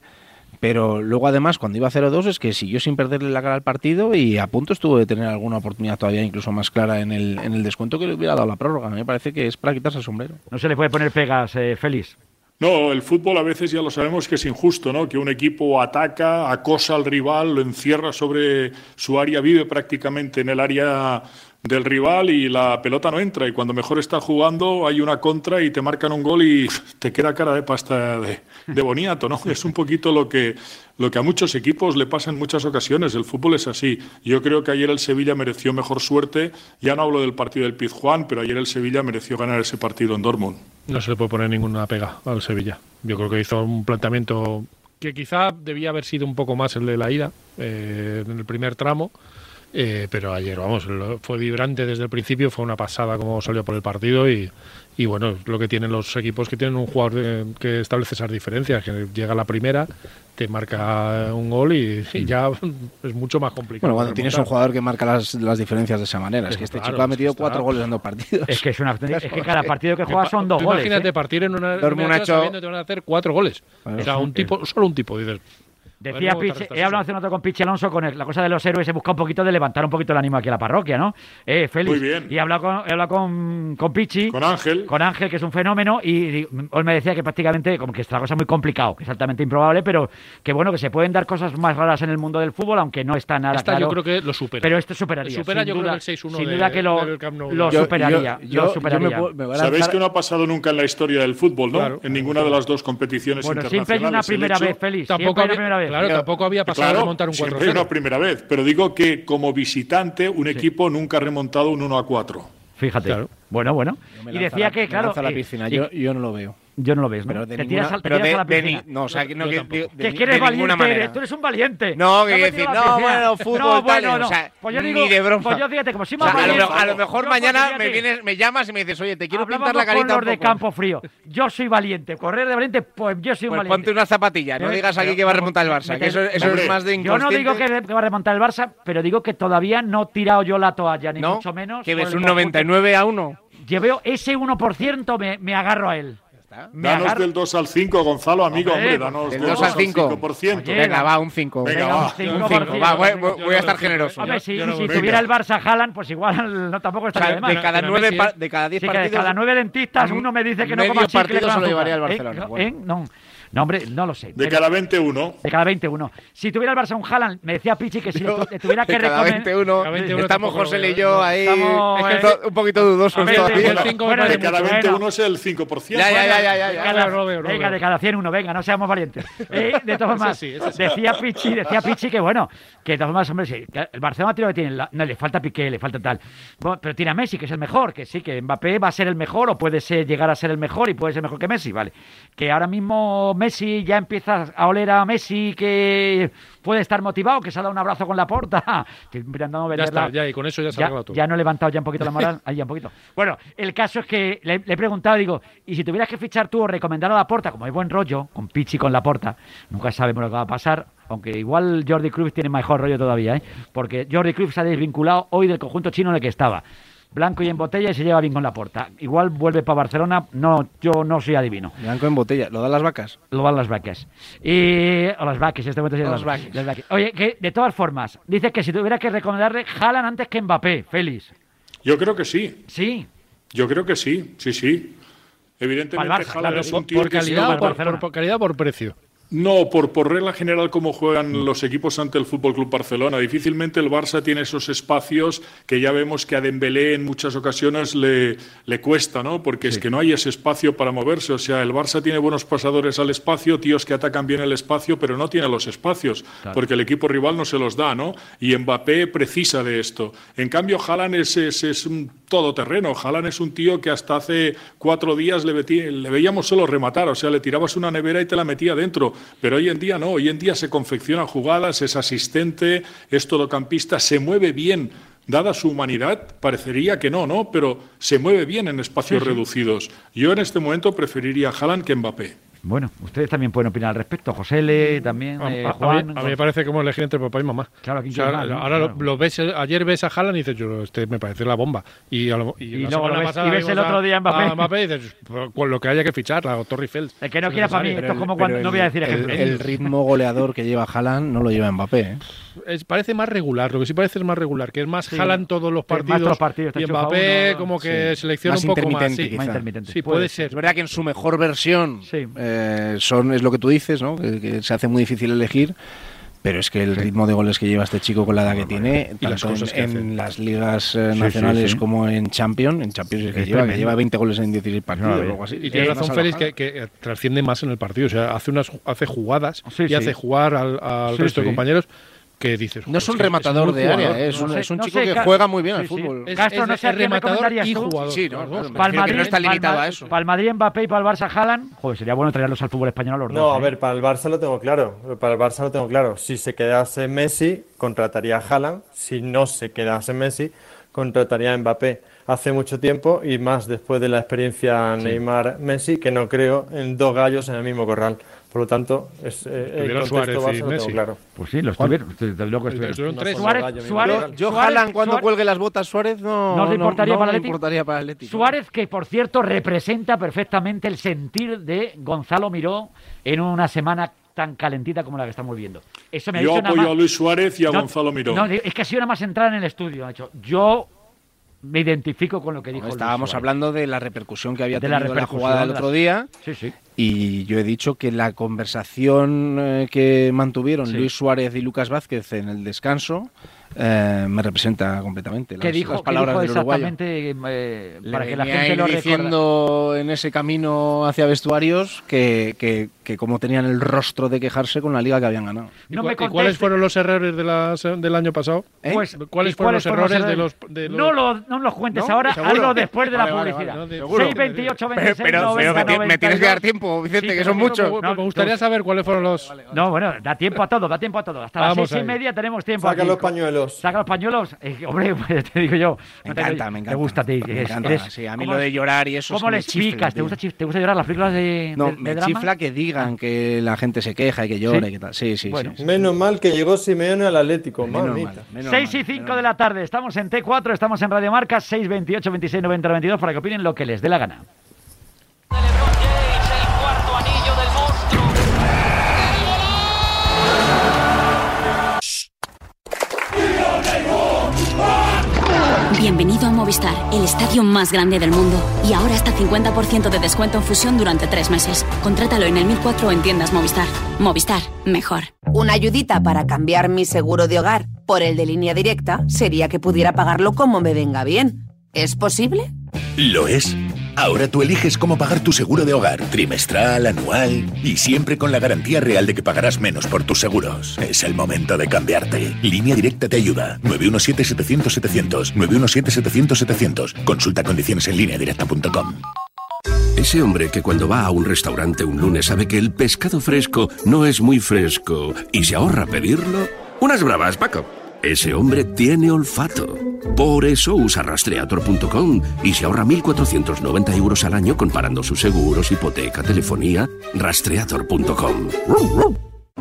Speaker 12: Pero luego, además, cuando iba 0-2, es que siguió sin perderle la cara al partido y a punto estuvo de tener alguna oportunidad todavía incluso más clara en el, en el descuento que le hubiera dado la prórroga. Me parece que es para quitarse el sombrero.
Speaker 4: No se le puede poner pegas, eh, Félix.
Speaker 10: No, el fútbol a veces ya lo sabemos que es injusto, ¿no? Que un equipo ataca, acosa al rival, lo encierra sobre su área, vive prácticamente en el área del rival y la pelota no entra. Y cuando mejor está jugando hay una contra y te marcan un gol y te queda cara de pasta de, de boniato, ¿no? Es un poquito lo que, lo que a muchos equipos le pasa en muchas ocasiones. El fútbol es así. Yo creo que ayer el Sevilla mereció mejor suerte. Ya no hablo del partido del Pizjuán, pero ayer el Sevilla mereció ganar ese partido en Dortmund.
Speaker 9: No se le puede poner ninguna pega al Sevilla. Yo creo que hizo un planteamiento que quizá debía haber sido un poco más el de la ida eh, en el primer tramo. Eh, pero ayer, vamos, fue vibrante desde el principio, fue una pasada como salió por el partido y, y bueno, lo que tienen los equipos que tienen un jugador que establece esas diferencias, que llega a la primera, te marca un gol y, y ya es mucho más complicado.
Speaker 12: Bueno, cuando tienes un jugador que marca las, las diferencias de esa manera. Es que este
Speaker 9: Claro,
Speaker 12: chico ha metido
Speaker 9: está-
Speaker 12: cuatro goles en dos partidos.
Speaker 4: Es que es una es que cada partido que juega son dos
Speaker 9: tú
Speaker 4: goles.
Speaker 9: Imagínate
Speaker 4: ¿eh?
Speaker 9: partir en una, una sabiendo te van a hacer cuatro goles.
Speaker 12: Bueno,
Speaker 9: o sea, un tipo, solo un tipo, dices.
Speaker 4: Decía Piche, he hablado hace un rato con Pichi Alonso con él, la cosa de los héroes, he buscado un poquito de levantar un poquito el ánimo aquí a la parroquia, ¿no? Eh, Félix. Y he hablado, con, he hablado con, con, Pichi.
Speaker 10: Con Ángel.
Speaker 4: Con Ángel, que es un fenómeno, y, y él me decía que prácticamente, como que es una cosa muy complicado, que es altamente improbable, pero que bueno, que se pueden dar cosas más raras en el mundo del fútbol, aunque no está nada claro.
Speaker 9: yo creo que lo supera.
Speaker 4: Pero este superaría.
Speaker 9: Supera
Speaker 4: sin
Speaker 9: yo
Speaker 4: duda,
Speaker 9: creo el 6-1
Speaker 4: Sin duda que lo, superaría.
Speaker 12: Yo,
Speaker 4: lo superaría.
Speaker 10: Sabéis que no ha pasado nunca en la historia del fútbol, ¿no? En ninguna de las dos competiciones
Speaker 4: bueno, internacionales. siempre
Speaker 10: es
Speaker 4: una primera vez, Félix.
Speaker 9: Tampoco
Speaker 4: siempre una primera vez vez.
Speaker 9: Claro, tampoco había pasado
Speaker 10: claro,
Speaker 9: a remontar un 4
Speaker 10: Es una primera vez, pero digo que como visitante un sí. equipo nunca ha remontado un 1 a 4.
Speaker 4: Fíjate.
Speaker 9: Claro.
Speaker 4: Bueno, bueno. Y decía
Speaker 12: la,
Speaker 4: que, claro.
Speaker 12: La
Speaker 4: eh,
Speaker 12: piscina.
Speaker 4: Eh,
Speaker 12: yo, yo no lo veo.
Speaker 4: Yo no lo ves, ¿no?
Speaker 12: Pero de
Speaker 4: te tiras, ninguna, al, te
Speaker 12: pero
Speaker 4: tiras
Speaker 12: de,
Speaker 4: a la piscina.
Speaker 12: De, no, o sea, no, que,
Speaker 9: de,
Speaker 12: de,
Speaker 4: que eres valiente,
Speaker 12: manera.
Speaker 4: tú eres un valiente.
Speaker 12: No, que
Speaker 4: quiero
Speaker 12: decir, no, bueno, fútbol,
Speaker 4: no, bueno, tal, no.
Speaker 12: O sea,
Speaker 4: pues yo digo, ni
Speaker 12: de broma.
Speaker 4: Pues yo fíjate, como si
Speaker 12: me
Speaker 4: o
Speaker 12: sea, a, lo, a, lo, mejor
Speaker 4: yo, pues
Speaker 12: mañana
Speaker 4: me,
Speaker 12: vienes, me llamas y me dices, oye, te quiero
Speaker 4: Hablamos
Speaker 12: pintar la carita un poco.
Speaker 4: de Campo Frío. Yo soy valiente, correr de valiente, pues yo soy un
Speaker 12: pues
Speaker 4: valiente.
Speaker 12: ponte una zapatilla, no digas aquí que va a remontar el Barça, que eso, eso es más de inconsciente.
Speaker 4: Yo no digo que va a remontar el Barça, pero digo que todavía no he tirado yo la toalla, ni mucho menos.
Speaker 12: que ves un 99 a 1.
Speaker 4: Yo veo ese 1%, me agarro a él. ¿eh? Me
Speaker 10: danos del 2 al 5, Gonzalo, amigo,
Speaker 4: hombre,
Speaker 10: hombre danos
Speaker 12: del 2 al 5.
Speaker 10: 5%.
Speaker 4: Oye,
Speaker 12: venga, va, un 5.
Speaker 10: Venga,
Speaker 4: venga
Speaker 10: va.
Speaker 4: Un 5.
Speaker 12: Va, voy, voy, a estar generoso.
Speaker 4: Hombre, si, si tuviera el Barça Haaland, pues igual no tampoco estaría de más.
Speaker 12: De cada,
Speaker 9: 9,
Speaker 12: de cada 10
Speaker 4: sí, partidos. De cada 9 dentistas, uno me dice que no coma chicle.
Speaker 12: partido se lo llevaría el
Speaker 4: ¿Eh?
Speaker 12: Barcelona.
Speaker 4: ¿Eh? No. No, hombre, no lo sé.
Speaker 10: De
Speaker 4: pero,
Speaker 10: cada 21.
Speaker 4: De cada 21. Si tuviera el Barça un Haaland, me decía Pichi que si no, tuviera que recomendar.
Speaker 12: 21,
Speaker 9: 21,
Speaker 12: estamos José y yo ahí. Es que
Speaker 4: eh,
Speaker 12: un poquito dudosos
Speaker 4: ver,
Speaker 12: todavía.
Speaker 4: Bueno,
Speaker 10: de cada 21 bueno. es el 5%.
Speaker 12: Ya, ya, ya.
Speaker 4: Venga, de cada 100 uno, venga, no seamos valientes. Eh, de todas formas, decía, Pichi, decía Pichi que bueno, que de todas formas, hombre, sí, el Barcelona tiene lo que tiene. La, no, le falta Piqué, le falta tal. Pero tiene a Messi, que es el mejor, que sí, que Mbappé va a ser el mejor o puede ser, llegar a ser el mejor y puede ser mejor que Messi, ¿vale? Que ahora mismo Messi ya empieza a oler a Messi que puede estar motivado, que se ha dado un abrazo con la porta.
Speaker 9: Ya está, ya, y con eso ya se ha todo.
Speaker 4: Ya no he levantado ya un poquito la moral, ahí ya un poquito. Bueno, el caso es que le, he preguntado, digo, y si tuvieras que fichar tú o recomendar a la porta, como hay buen rollo, con Pichi con la porta, nunca sabemos lo que va a pasar, aunque igual Jordi Cruz tiene mejor rollo todavía, ¿eh? porque Jordi Cruz se ha desvinculado hoy del conjunto chino en el que estaba. Blanco y en botella y se lleva bien con la puerta. Igual vuelve para Barcelona, no, yo no soy adivino.
Speaker 12: Blanco en botella, ¿lo dan las vacas?
Speaker 4: Lo dan las vacas. Y, o las vacas, este momento las,
Speaker 12: las
Speaker 4: vacas. Oye, que de todas formas, dices que si tuviera que recomendarle, jalan antes que Mbappé, Félix.
Speaker 10: Yo creo que sí.
Speaker 4: Sí.
Speaker 10: Yo creo que sí, sí, sí. Evidentemente,
Speaker 4: Barça,
Speaker 10: es un tío
Speaker 9: por, calidad, por, por calidad por precio.
Speaker 10: No, por, regla general, como juegan los equipos ante el Fútbol Club Barcelona. Difícilmente el Barça tiene esos espacios que ya vemos que a Dembélé en muchas ocasiones le, cuesta, ¿no? Porque es que no hay ese espacio para moverse. O sea, el Barça tiene buenos pasadores al espacio, tíos que atacan bien el espacio, pero no tiene los espacios, porque el equipo rival no se los da, ¿no? Y Mbappé precisa de esto. En cambio, Haaland es, es, es un todoterreno. Haaland es un tío que hasta hace cuatro días le, veíamos solo rematar, o sea, le tirabas una nevera y te la metía dentro. Pero hoy en día no, hoy en día se confeccionan jugadas, es asistente, es todocampista, se mueve bien. Dada su humanidad, parecería que no, ¿no? Pero se mueve bien en espacios reducidos. Yo en este momento preferiría a que Mbappé.
Speaker 4: Bueno, ustedes también pueden opinar al respecto. José L, mm, también,
Speaker 9: a,
Speaker 4: eh, Juan.
Speaker 9: A mí, me parece como elegir entre papá y mamá.
Speaker 4: Claro,
Speaker 9: ahora,
Speaker 4: mal.
Speaker 9: Lo, ves, eh, ayer ves a Haaland y dices, yo, este me parece la bomba. Y, a lo, y,
Speaker 4: luego lo ves, y ves el otro día en Mbappé.
Speaker 9: Y dices, pues, con lo que haya que fichar, la Torre Fels.
Speaker 4: El que no quiera para mí, esto es como cuando.
Speaker 12: El,
Speaker 4: no voy a decir ejemplo.
Speaker 12: El, ritmo goleador que lleva Haaland no lo lleva Mbappé. ¿eh?
Speaker 9: Es, parece más regular, lo que sí parece es más regular, que es más
Speaker 4: sí.
Speaker 9: Todos los partidos.
Speaker 4: Más
Speaker 9: y Mbappé, como que selecciona un poco más. Sí,
Speaker 4: más intermitente.
Speaker 9: Sí,
Speaker 4: puede
Speaker 9: ser.
Speaker 12: Es verdad que en su mejor versión.
Speaker 4: Eh,
Speaker 12: eh, son, es lo que tú dices, ¿no? Que, se hace muy difícil elegir. Pero es que el ritmo de goles que lleva este chico con la edad que tiene, tanto
Speaker 9: las
Speaker 12: en, las ligas eh, nacionales como en Champions, en Champions es que, lleva, que lleva 20 goles en 16 partidos.
Speaker 9: Y tiene
Speaker 12: eh,
Speaker 9: razón, Félix, que, trasciende más en el partido. O sea, hace, unas, hace jugadas y hace jugar al resto de compañeros
Speaker 12: no es un rematador de área, ¿eh? es, un, chico que juega muy bien
Speaker 4: sí,
Speaker 12: al fútbol.
Speaker 9: Sí,
Speaker 4: Castro,
Speaker 9: es,
Speaker 4: no sé
Speaker 9: rematador y jugador.
Speaker 12: Sí, no, claro, Madrid, que no está limitado a eso.
Speaker 4: Para el Madrid, Mbappé y para el Barça Jalan, joder, sería bueno traerlos al fútbol español a los dos.
Speaker 11: No,
Speaker 4: a
Speaker 11: ver, para el Barça lo tengo claro. Para el Barça lo tengo claro. Si se quedase Messi, contrataría a Haaland. Si no se quedase Messi, contrataría a Mbappé hace mucho tiempo y más después de la experiencia Neymar-Messi, que no creo en dos gallos en el mismo corral. Por lo tanto, es, eh, el
Speaker 9: Suárez y
Speaker 11: claro.
Speaker 4: Pues sí, los tuvieron. Estuvieron. Suárez, Suárez,
Speaker 12: yo, yo cuando
Speaker 4: Suárez,
Speaker 12: cuelgue las botas Suárez, no,
Speaker 4: no, le importaría,
Speaker 12: no,
Speaker 4: para no
Speaker 12: importaría para el Atlético.
Speaker 4: Suárez, que por cierto representa perfectamente el sentir de Gonzalo Miró en una semana tan calentita como la que estamos viviendo. Eso me ha
Speaker 10: yo
Speaker 4: dicho
Speaker 10: apoyo nada
Speaker 4: más.
Speaker 10: a Luis Suárez y a
Speaker 4: no,
Speaker 10: Gonzalo Miró.
Speaker 4: No, es que ha sido nada más entrar en el estudio, ha dicho, yo me identifico con lo que dijo
Speaker 12: Estábamos hablando de la repercusión que había
Speaker 4: De
Speaker 12: tenido la, jugada del otro día.
Speaker 4: Sí, sí.
Speaker 12: Y yo he dicho que la conversación eh, que mantuvieron
Speaker 4: Sí.
Speaker 12: Luis Suárez y Lucas Vázquez en el descanso eh, me representa completamente.
Speaker 4: ¿Qué
Speaker 12: las,
Speaker 4: dijo,
Speaker 12: las
Speaker 4: qué
Speaker 12: palabras
Speaker 4: dijo
Speaker 12: del uruguayo.
Speaker 4: exactamente eh,
Speaker 12: Le
Speaker 4: para que la gente lo
Speaker 12: diciendo en ese camino hacia vestuarios que, que, que como tenían el rostro de quejarse con la liga que habían ganado.
Speaker 9: ¿Y, cua- y cuáles fueron los errores de la del año pasado?
Speaker 4: Pues,
Speaker 9: ¿Cuáles
Speaker 4: ¿y
Speaker 9: fueron
Speaker 4: cuáles
Speaker 9: los
Speaker 4: fueron los
Speaker 9: errores de los, de los-
Speaker 4: No, lo, no los cuentes
Speaker 9: ¿No?
Speaker 4: ahora,
Speaker 9: ¿Seguro?
Speaker 4: hazlo después de la
Speaker 9: Vale,
Speaker 4: publicidad.
Speaker 9: vale, no, seguro.
Speaker 4: 6, 28,
Speaker 12: Pero-
Speaker 4: 26,
Speaker 12: pero-
Speaker 4: 90,
Speaker 12: pero me ti- me tienes que dar
Speaker 4: 92.
Speaker 12: tiempo, Vicente, que
Speaker 4: pero
Speaker 12: son muchos.
Speaker 4: no,
Speaker 9: me gustaría saber cuáles fueron los.
Speaker 4: No, bueno, da tiempo a todo, da tiempo a todo. Hasta las seis y media tenemos tiempo.
Speaker 11: Saca
Speaker 4: aquí.
Speaker 11: los pañuelos.
Speaker 4: Saca los pañuelos. Eh, hombre, pues te digo yo.
Speaker 12: Me
Speaker 4: no te-
Speaker 12: encanta, me encanta.
Speaker 4: Te gusta a ti.
Speaker 12: Me
Speaker 4: eres-
Speaker 12: encanta,
Speaker 4: eres-
Speaker 12: sí, a mí
Speaker 4: ¿cómo-
Speaker 12: lo de llorar y eso es
Speaker 4: ¿Cómo
Speaker 12: que me
Speaker 4: le
Speaker 12: chifla,
Speaker 4: explicas? ¿Te gusta, ¿Te gusta llorar las películas de,
Speaker 12: No,
Speaker 4: de- de
Speaker 12: me
Speaker 4: drama?
Speaker 12: chifla que digan que la gente se queja y que llora
Speaker 4: Sí.
Speaker 12: y que tal. Sí, sí,
Speaker 4: Bueno.
Speaker 12: sí. sí.
Speaker 11: Menos mal que llegó Simeone al Atlético,
Speaker 12: Menos mal, menos
Speaker 4: 6
Speaker 12: mal,
Speaker 4: y 5
Speaker 12: menos
Speaker 4: de la tarde, estamos en T4, estamos en Radio Marca, 6, 28, 26, 90, 92, para que opinen lo que les dé la gana.
Speaker 14: Bienvenido a Movistar, el estadio más grande del mundo. Y ahora hasta 50% de descuento en fusión durante tres meses. Contrátalo en el 1004 o en tiendas Movistar. Movistar, mejor.
Speaker 15: Una ayudita para cambiar mi seguro de hogar por el de línea directa sería que pudiera pagarlo como me venga bien. ¿Es posible?
Speaker 1: Lo es. Ahora tú eliges cómo pagar tu seguro de hogar, trimestral, anual y siempre con la garantía real de que pagarás menos por tus seguros. Es el momento de cambiarte. Línea Directa te ayuda. 917-700-700. 917-700-700. Consulta condiciones en lineadirecta.com.
Speaker 16: Ese hombre que cuando va a un restaurante un lunes sabe que el pescado fresco no es muy fresco y se ahorra pedirlo. Unas bravas, Paco. Ese hombre tiene olfato. Por eso usa rastreator.com y se ahorra 1.490 euros al año comparando sus seguros, hipoteca, telefonía. Rastreator.com.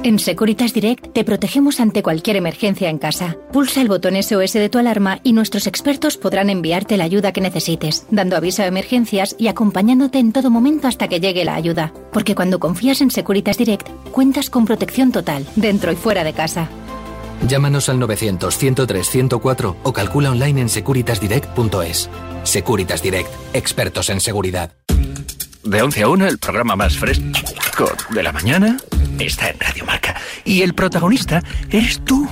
Speaker 17: En Securitas Direct te protegemos ante cualquier emergencia en casa. Pulsa el botón SOS de tu alarma y nuestros expertos podrán enviarte la ayuda que necesites, dando aviso a emergencias y acompañándote en todo momento hasta que llegue la ayuda. Porque cuando confías en Securitas Direct, cuentas con protección total, dentro y fuera de casa.
Speaker 18: Llámanos al 900-103-104 o calcula online en securitasdirect.es. Securitas Direct, expertos en seguridad.
Speaker 19: De 11 a 1, el programa más fresco de la mañana está en Radio Marca. Y el protagonista eres tú.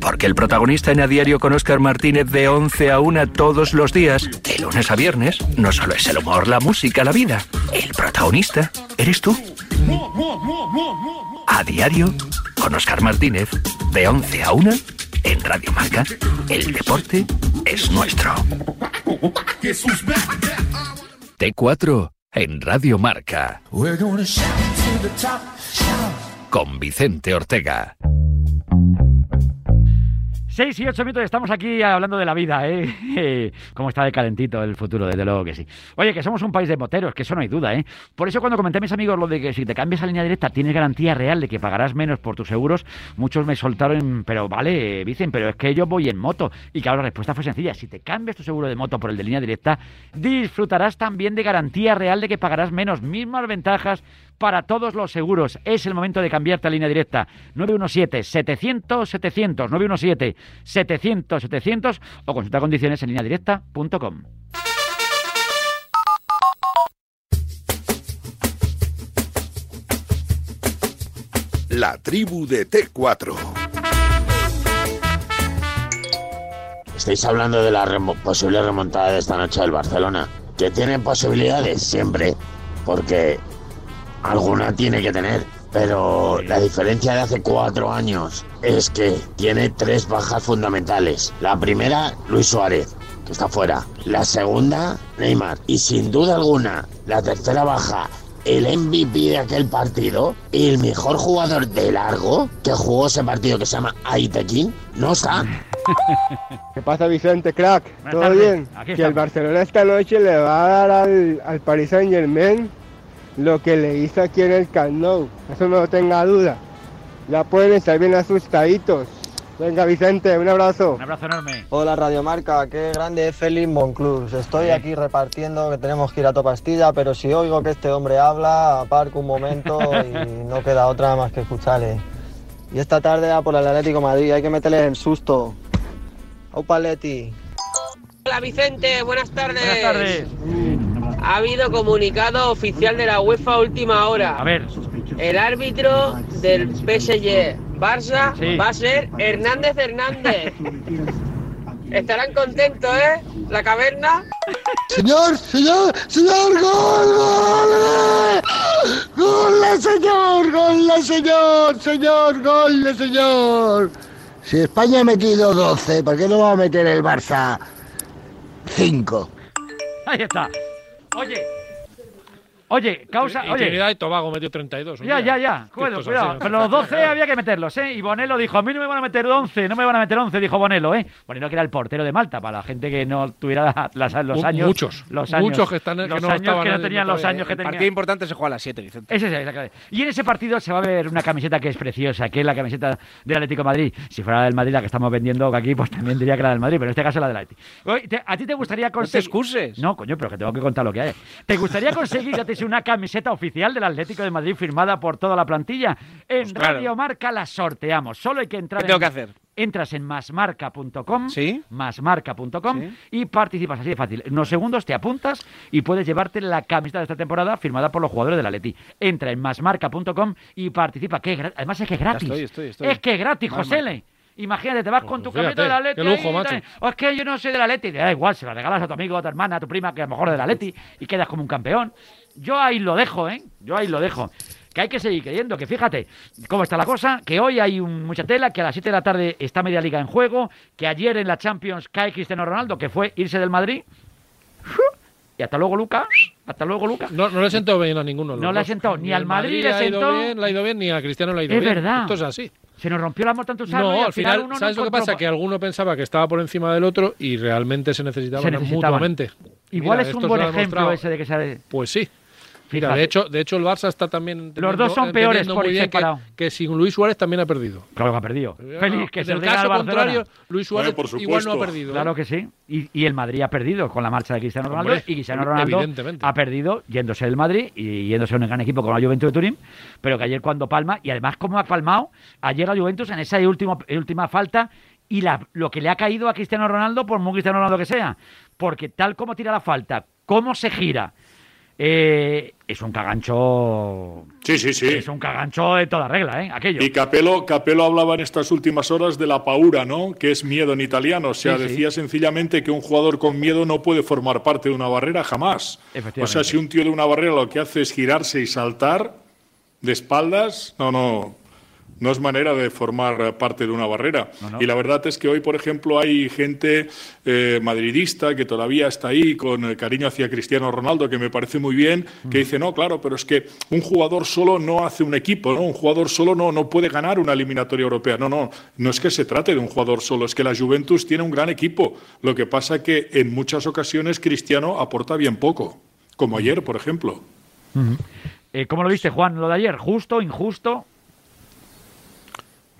Speaker 19: Porque el protagonista en A Diario con Oscar Martínez de 11 a 1 todos los días, de lunes a viernes, no solo es el humor, la música, la vida. El protagonista eres tú. A Diario con Oscar Martínez de 11 a 1 en Radio Marca. El deporte es nuestro. T4 en Radio Marca. Con Vicente Ortega.
Speaker 4: 6 y 8 minutos estamos aquí hablando de la vida, ¿eh? Cómo está de calentito el futuro, desde luego que sí. Oye, que somos un país de moteros, que eso no hay duda, ¿eh? Por eso cuando comenté a mis amigos lo de que si te cambias a línea directa tienes garantía real de que pagarás menos por tus seguros, muchos me soltaron, pero vale, dicen, pero es que yo voy en moto. Y claro, la respuesta fue sencilla. Si te cambias tu seguro de moto por el de línea directa, disfrutarás también de garantía real de que pagarás menos. Mismas ventajas para todos los seguros. Es el momento de cambiarte a línea directa. 917-700-700. 917-700-700 o consulta condiciones en línea directa.com.
Speaker 1: La tribu de T4.
Speaker 20: Estáis hablando de la remo- posible remontada de esta noche del Barcelona. Que tiene posibilidades siempre, porque alguna tiene que tener. Pero la diferencia de hace cuatro años es que tiene tres bajas fundamentales. La primera, Luis Suárez, que está fuera. La segunda, Neymar. Y sin duda alguna, la tercera baja, el MVP de aquel partido y el mejor jugador de largo que jugó ese partido que se llama Aitekin, no está.
Speaker 5: ¿Qué pasa, Vicente, crack? ¿Todo bien? Que el Barcelona esta noche le va a dar al, al Paris Saint Germain lo que le hizo aquí en el Camp Nou. Eso no tenga duda. Ya pueden estar bien asustaditos. Venga, Vicente, un abrazo.
Speaker 4: Un abrazo enorme.
Speaker 21: Hola Radio Marca, qué grande es Félix Monclús. Estoy aquí repartiendo que tenemos que ir a Topastilla, pero si oigo que este hombre habla, aparco un momento y no queda otra más que escucharle. Y esta tarde a por el Atlético de Madrid, hay que meterle el susto. Aupa Leti.
Speaker 22: Hola Vicente, buenas tardes.
Speaker 4: Buenas tardes.
Speaker 22: Ha habido comunicado oficial de la UEFA a última hora.
Speaker 4: A ver.
Speaker 22: El árbitro del PSG Barça
Speaker 4: Sí.
Speaker 22: va a ser Hernández Hernández. Estarán contentos, ¿eh? La caverna.
Speaker 23: Señor, señor, señor, gol, gol, gol, señor, gol, señor, señor, gol, señor. Si España ha metido 12, ¿por qué no va a meter el Barça 5?
Speaker 4: Ahí está. Oye. Oye, causa.
Speaker 9: Y
Speaker 4: Oye.
Speaker 9: Trinidad y Tobago metió 32. un
Speaker 4: Ya, ya, ya.
Speaker 9: Que
Speaker 4: Cuidado, cuidado. Pero
Speaker 9: ¿no?
Speaker 4: los 12 había que meterlos, ¿eh? Y Bonelo dijo, a mí no me van a meter 11, no me van a meter 11, dijo Bonelo, ¿eh? Bonelo que era el portero de Malta, para la gente que no tuviera las- los años...
Speaker 9: muchos,
Speaker 4: Los años,
Speaker 9: muchos que están- que
Speaker 4: los
Speaker 9: no
Speaker 4: años
Speaker 9: estaban
Speaker 4: que no
Speaker 9: en-
Speaker 4: tenían los años que
Speaker 12: El partido
Speaker 4: tenían.
Speaker 12: importante se juega a las 7, Vicente.
Speaker 4: Ese es, esa- Y en ese partido se va a ver una camiseta que es preciosa, que es la camiseta del Atlético de Madrid. Si fuera la del Madrid la que estamos vendiendo aquí, pues también diría que la del Madrid, pero en este caso la del Atlético. Oye, te- ¿A ti te gustaría conseguir...?
Speaker 12: excuses.
Speaker 4: No, coño, pero que tengo que contar lo que hay. ¿Te gustaría conseguir que te una camiseta oficial del Atlético de Madrid firmada por toda la plantilla? En
Speaker 12: Pues claro.
Speaker 4: Radio Marca la sorteamos. Solo hay que entrar
Speaker 12: ¿Qué tengo
Speaker 4: en-
Speaker 12: que hacer?
Speaker 4: Entras en masmarca.com, masmarca.com y participas así de fácil. En unos segundos te apuntas y puedes llevarte la camiseta de esta temporada firmada por los jugadores del Atleti. Entra en masmarca.com y participa. Que Además es que es gratis.
Speaker 12: estoy, estoy, estoy.
Speaker 4: Es que es gratis. José. Imagínate, te vas con tu
Speaker 9: Pues fíjate,
Speaker 4: camiseta del Atleti.
Speaker 9: qué lujo, macho.
Speaker 4: O es que yo no soy del Atleti. Da igual, se la regalas a tu amigo, a tu hermana, a tu prima, que a lo mejor es del Atleti y quedas como un campeón. Yo ahí lo dejo, ¿eh? Yo ahí lo dejo. Que hay que seguir creyendo, que fíjate cómo está la cosa, que hoy hay un- mucha tela, que a las 7 de la tarde está media liga en juego, que ayer en la Champions cae Cristiano Ronaldo, que fue irse del Madrid. Y hasta luego, Luca. Hasta luego, Luca.
Speaker 9: No, no le sentó bien a ninguno.
Speaker 4: No le ha sentado ni al
Speaker 9: al
Speaker 4: Madrid le sentó.
Speaker 9: bien, le ha ido bien, ni a Cristiano le ha ido
Speaker 4: Es
Speaker 9: bien.
Speaker 4: verdad.
Speaker 9: Esto es así.
Speaker 4: Se nos rompió la salvo y
Speaker 9: No,
Speaker 4: al
Speaker 9: al final,
Speaker 4: uno no
Speaker 9: ¿sabes lo que pasa?
Speaker 4: pa-
Speaker 9: Que alguno pensaba que estaba por encima del otro y realmente se necesitaban,
Speaker 4: Se necesitaban.
Speaker 9: mutuamente.
Speaker 4: Igual
Speaker 9: Mira,
Speaker 4: es un buen ejemplo ese de que se...
Speaker 9: Pues sí. Mira,
Speaker 4: Fíjate.
Speaker 9: de hecho, de hecho el Barça está también
Speaker 4: Los dos son peores por
Speaker 9: muy
Speaker 4: ir
Speaker 9: bien que,
Speaker 4: separado.
Speaker 9: que sin Luis Suárez también ha perdido.
Speaker 4: Claro que ha perdido. Feliz que
Speaker 9: en
Speaker 4: se
Speaker 9: el caso contrario, Luis Suárez igual no ha perdido. ¿eh?
Speaker 4: Claro que sí. Y, y el Madrid ha perdido con la marcha de Cristiano Ronaldo.
Speaker 9: Hombre,
Speaker 4: y Cristiano Ronaldo
Speaker 9: evidentemente.
Speaker 4: ha perdido yéndose del Madrid y yéndose a un gran equipo como la Juventus de Turín. Pero que ayer cuando palma, y además como ha palmado, ayer la Juventus en esa última, última falta y la, lo que le ha caído a Cristiano Ronaldo, por muy Cristiano Ronaldo que sea. Porque tal como tira la falta, cómo se gira, eh, es un cagancho.
Speaker 10: Sí, sí, sí.
Speaker 4: Es un cagancho de toda regla, ¿eh? Aquello.
Speaker 10: Y Capello, Capello hablaba en estas últimas horas de la paura, ¿no? Que es miedo en italiano. O sea,
Speaker 4: Sí, sí.
Speaker 10: decía sencillamente que un jugador con miedo no puede formar parte de una barrera jamás. O sea, si un tío de una barrera lo que hace es girarse y saltar de espaldas, no, no. No es manera de formar parte de una barrera.
Speaker 4: No, no.
Speaker 10: Y la verdad es que hoy, por ejemplo, hay gente eh, madridista que todavía está ahí con cariño hacia Cristiano Ronaldo, que me parece muy bien, que dice, no, claro, pero es que un jugador solo no hace un equipo, ¿no? Un jugador solo no, no puede ganar una eliminatoria europea. No, no, no es que se trate de un jugador solo, es que la Juventus tiene un gran equipo. Lo que pasa que en muchas ocasiones Cristiano aporta bien poco, como ayer, por ejemplo.
Speaker 4: Eh, ¿Cómo lo viste, Juan, lo de ayer? ¿Justo, injusto?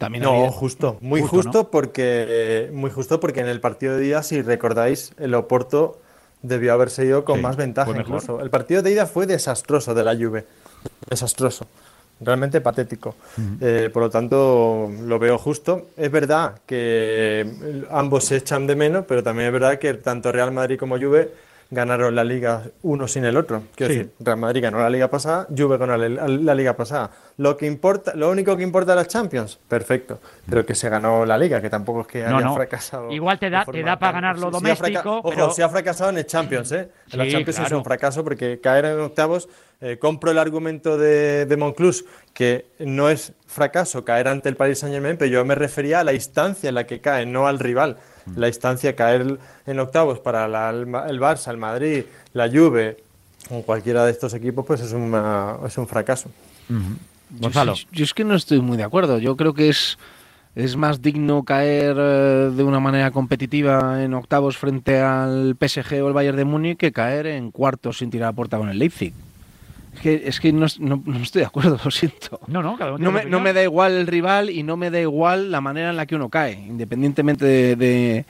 Speaker 12: También
Speaker 11: No,
Speaker 12: había-
Speaker 11: justo, muy
Speaker 4: Justo,
Speaker 11: justo,
Speaker 4: ¿no?
Speaker 11: porque eh, muy justo porque en el partido de ida, si recordáis, el Oporto debió haberse ido con
Speaker 4: Sí,
Speaker 11: más ventaja incluso. El partido de ida fue desastroso de la Juve, desastroso, realmente patético. Eh, por lo tanto, lo veo justo. Es verdad que ambos se echan de menos, pero también es verdad que tanto Real Madrid como Juve ganaron la liga uno sin el otro. Quiero
Speaker 4: Sí.
Speaker 11: decir, Real Madrid ganó la liga pasada, Juve ganó la, la liga pasada. Lo que importa, lo único que importa es la Champions, perfecto. Pero que se ganó la liga, que tampoco es que
Speaker 4: No,
Speaker 11: haya
Speaker 4: no.
Speaker 11: fracasado.
Speaker 4: Igual te da- te da para ganar lo
Speaker 11: fraca-
Speaker 4: doméstico,
Speaker 11: Ojo,
Speaker 4: pero-
Speaker 11: se ha fracasado en el Champions, ¿eh? En la
Speaker 4: Sí,
Speaker 11: Champions es un fracaso porque caer en octavos, eh, compro el argumento de, de Monclús, que no es fracaso caer ante el Paris Saint Germain, pero yo me refería a la instancia en la que cae, no al rival. La instancia, caer en octavos para la- el, Barça, el Madrid, la Juve, o cualquiera de estos equipos, pues es, una- es un fracaso.
Speaker 12: Yo, sí- yo es que no estoy muy de acuerdo. Yo creo que es, es más digno caer eh, de una manera competitiva en octavos frente al PSG o el Bayern de Múnich que caer en cuartos sin tirar a puerta con el Leipzig. Es que, es que no, no- no estoy de acuerdo, lo siento.
Speaker 4: No, no, cada uno
Speaker 12: No me, no me da igual el rival y no me da igual la manera en la que uno cae, independientemente de, de-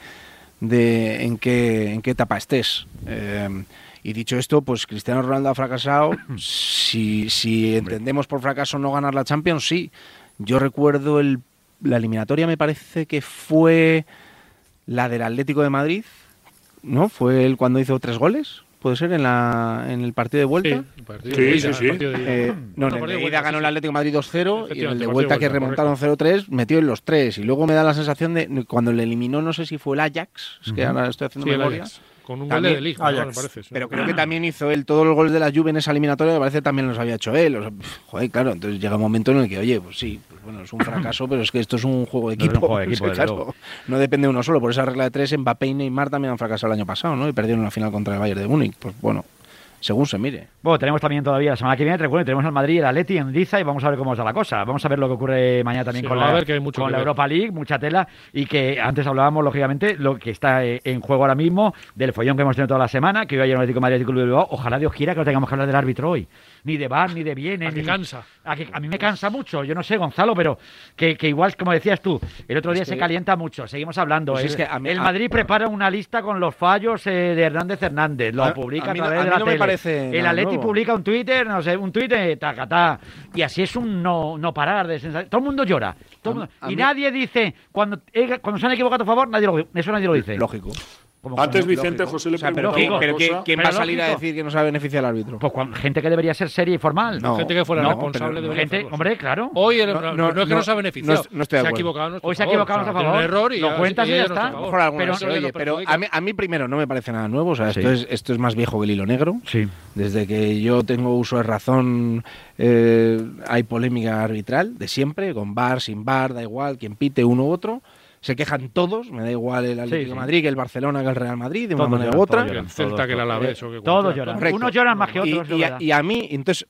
Speaker 12: de en, qué, en qué etapa estés. Eh, y dicho esto, pues Cristiano Ronaldo ha fracasado. si, si entendemos por fracaso no ganar la Champions, sí. Yo recuerdo el, la eliminatoria, me parece que fue la del Atlético de Madrid, ¿no? Fue él cuando hizo tres goles. ¿Puede ser en, la, en el partido de vuelta?
Speaker 9: Sí,
Speaker 10: Sí, sí,
Speaker 9: de.
Speaker 12: Eh, no,
Speaker 9: No,
Speaker 12: en el
Speaker 9: partido de
Speaker 12: ida
Speaker 9: vuelta,
Speaker 12: ganó el. Atlético de Madrid 2-0 y en el de vuelta que remontaron 0-3 metió en los tres. Y luego me da la sensación de cuando le eliminó, no sé si fue el Ajax, es que ahora estoy haciendo
Speaker 9: Sí, el
Speaker 12: memoria.
Speaker 9: Ajax. Con un gol de Ligt, ¿no? me parece, sí.
Speaker 12: Pero creo que también hizo él todos los goles de la Juve en esa eliminatoria, me parece también los había hecho él. O sea, joder, claro, entonces llega un momento en el que, oye, pues sí, pues bueno, es un fracaso, pero es que esto es un juego de
Speaker 4: No
Speaker 12: equipo.
Speaker 4: juego de equipo,
Speaker 12: Es que,
Speaker 4: desde
Speaker 12: claro, no depende de uno solo. Por esa regla de tres, Mbappé y Neymar también han fracasado el año pasado, ¿no? Y perdieron la final contra el Bayern de Múnich. Pues bueno, según se mire.
Speaker 4: Bueno, tenemos también todavía la semana que viene, recuerden, tenemos al Madrid el Atleti en Liza y vamos a ver cómo está la cosa. Vamos a ver lo que ocurre mañana también
Speaker 9: Sí,
Speaker 4: con, la,
Speaker 9: ver que hay mucho
Speaker 4: con
Speaker 9: que
Speaker 4: la
Speaker 9: ver.
Speaker 4: Europa League, mucha tela, y que antes hablábamos, lógicamente, lo que está eh, en juego ahora mismo, del follón que hemos tenido toda la semana, que hoy ayer el Atlético de Madrid y Club de Bilbao. Ojalá Dios quiera que no tengamos que hablar del árbitro hoy. Ni de VAR, ni de bienes.
Speaker 9: A que
Speaker 4: ni-
Speaker 9: cansa.
Speaker 4: A, que- a mí me cansa mucho, yo no sé, Gonzalo, pero que, que igual, como decías tú, el otro día
Speaker 12: Es
Speaker 4: se
Speaker 12: que-
Speaker 4: calienta mucho, seguimos hablando.
Speaker 12: Pues
Speaker 4: el,
Speaker 12: es que a mí-
Speaker 4: el
Speaker 12: a-
Speaker 4: Madrid prepara una lista con los fallos eh, de Hernández Hernández, lo
Speaker 12: A-
Speaker 4: publica a,
Speaker 12: mí
Speaker 4: través
Speaker 12: a
Speaker 4: de
Speaker 12: mí
Speaker 4: la
Speaker 12: no me
Speaker 4: tele.
Speaker 12: parece
Speaker 4: el Atleti
Speaker 12: nuevo.
Speaker 4: publica un Twitter, no sé, un Twitter, tacatá. Y así es un no, no parar de sensa- Todo el mundo llora. todo el mundo-
Speaker 12: a
Speaker 4: y
Speaker 12: mí-
Speaker 4: nadie dice, cuando, eh, cuando se han equivocado a tu favor, nadie lo, eso nadie lo dice.
Speaker 12: Lógico.
Speaker 4: Como
Speaker 10: Antes Vicente José le
Speaker 12: O sea, pero, ¿quién-
Speaker 10: una
Speaker 12: pero
Speaker 10: cosa.
Speaker 12: ¿quién, quién
Speaker 4: Pero
Speaker 12: va a salir a decir que no sabe beneficia al árbitro?
Speaker 4: Pues cuando- gente que debería ser seria y formal.
Speaker 12: No,
Speaker 9: gente que fuera
Speaker 12: no,
Speaker 9: responsable debería
Speaker 4: Gente,
Speaker 9: hacerlo.
Speaker 4: hombre, claro.
Speaker 9: Hoy el-
Speaker 12: No,
Speaker 9: no,
Speaker 12: no,
Speaker 9: no es que
Speaker 12: no,
Speaker 9: nos ha beneficiado.
Speaker 12: no- no estoy de
Speaker 9: se ha
Speaker 12: acuerdo.
Speaker 9: equivocado
Speaker 4: Hoy se ha equivocado a
Speaker 9: O sea,
Speaker 4: nuestro
Speaker 9: tiene
Speaker 4: favor.
Speaker 9: un error y
Speaker 4: Lo cuentas y
Speaker 9: ya
Speaker 4: está.
Speaker 12: mejor alguna
Speaker 4: Pero-
Speaker 12: se oye, pero a mí, a mí primero no me parece nada nuevo, o sea, esto, es, esto es más viejo que el hilo negro.
Speaker 4: Sí.
Speaker 12: Desde que yo tengo uso de razón eh, hay polémica arbitral de siempre, con bar, sin bar, da igual, quien pite uno u otro. Se quejan todos, me da igual el Atlético
Speaker 4: sí.
Speaker 12: de Madrid que el Barcelona que el Real Madrid, de
Speaker 4: Todos
Speaker 12: una manera
Speaker 4: lloran,
Speaker 12: u otra.
Speaker 4: todos lloran,
Speaker 9: el Celta,
Speaker 4: todos,
Speaker 9: que el. Alavés.
Speaker 4: Todos lloran.
Speaker 12: Correcto.
Speaker 4: Unos lloran más que
Speaker 12: Y-
Speaker 4: otros.
Speaker 12: y, a, y a mí, entonces,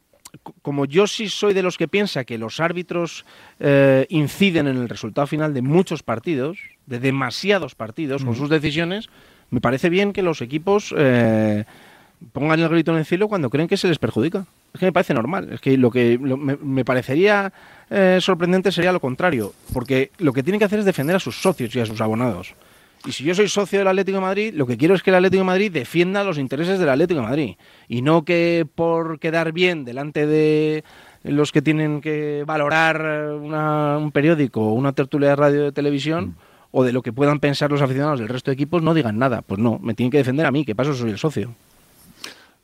Speaker 12: como yo sí soy de los que piensa que los árbitros eh, inciden en el resultado final de muchos partidos, de demasiados partidos, con sus decisiones, me parece bien que los equipos eh, pongan el grito en el cielo cuando creen que se les perjudica. Es que me parece normal. Es que lo que lo- me, me parecería eh, sorprendente sería lo contrario, porque lo que tienen que hacer es defender a sus socios y a sus abonados. Y si yo soy socio del Atlético de Madrid, lo que quiero es que el Atlético de Madrid defienda los intereses del Atlético de Madrid. Y no que por quedar bien delante de los que tienen que valorar una- un periódico o una tertulia de radio de televisión o de lo que puedan pensar los aficionados del resto de equipos, no digan nada. Pues no, me tienen que defender a mí, que paso soy el socio.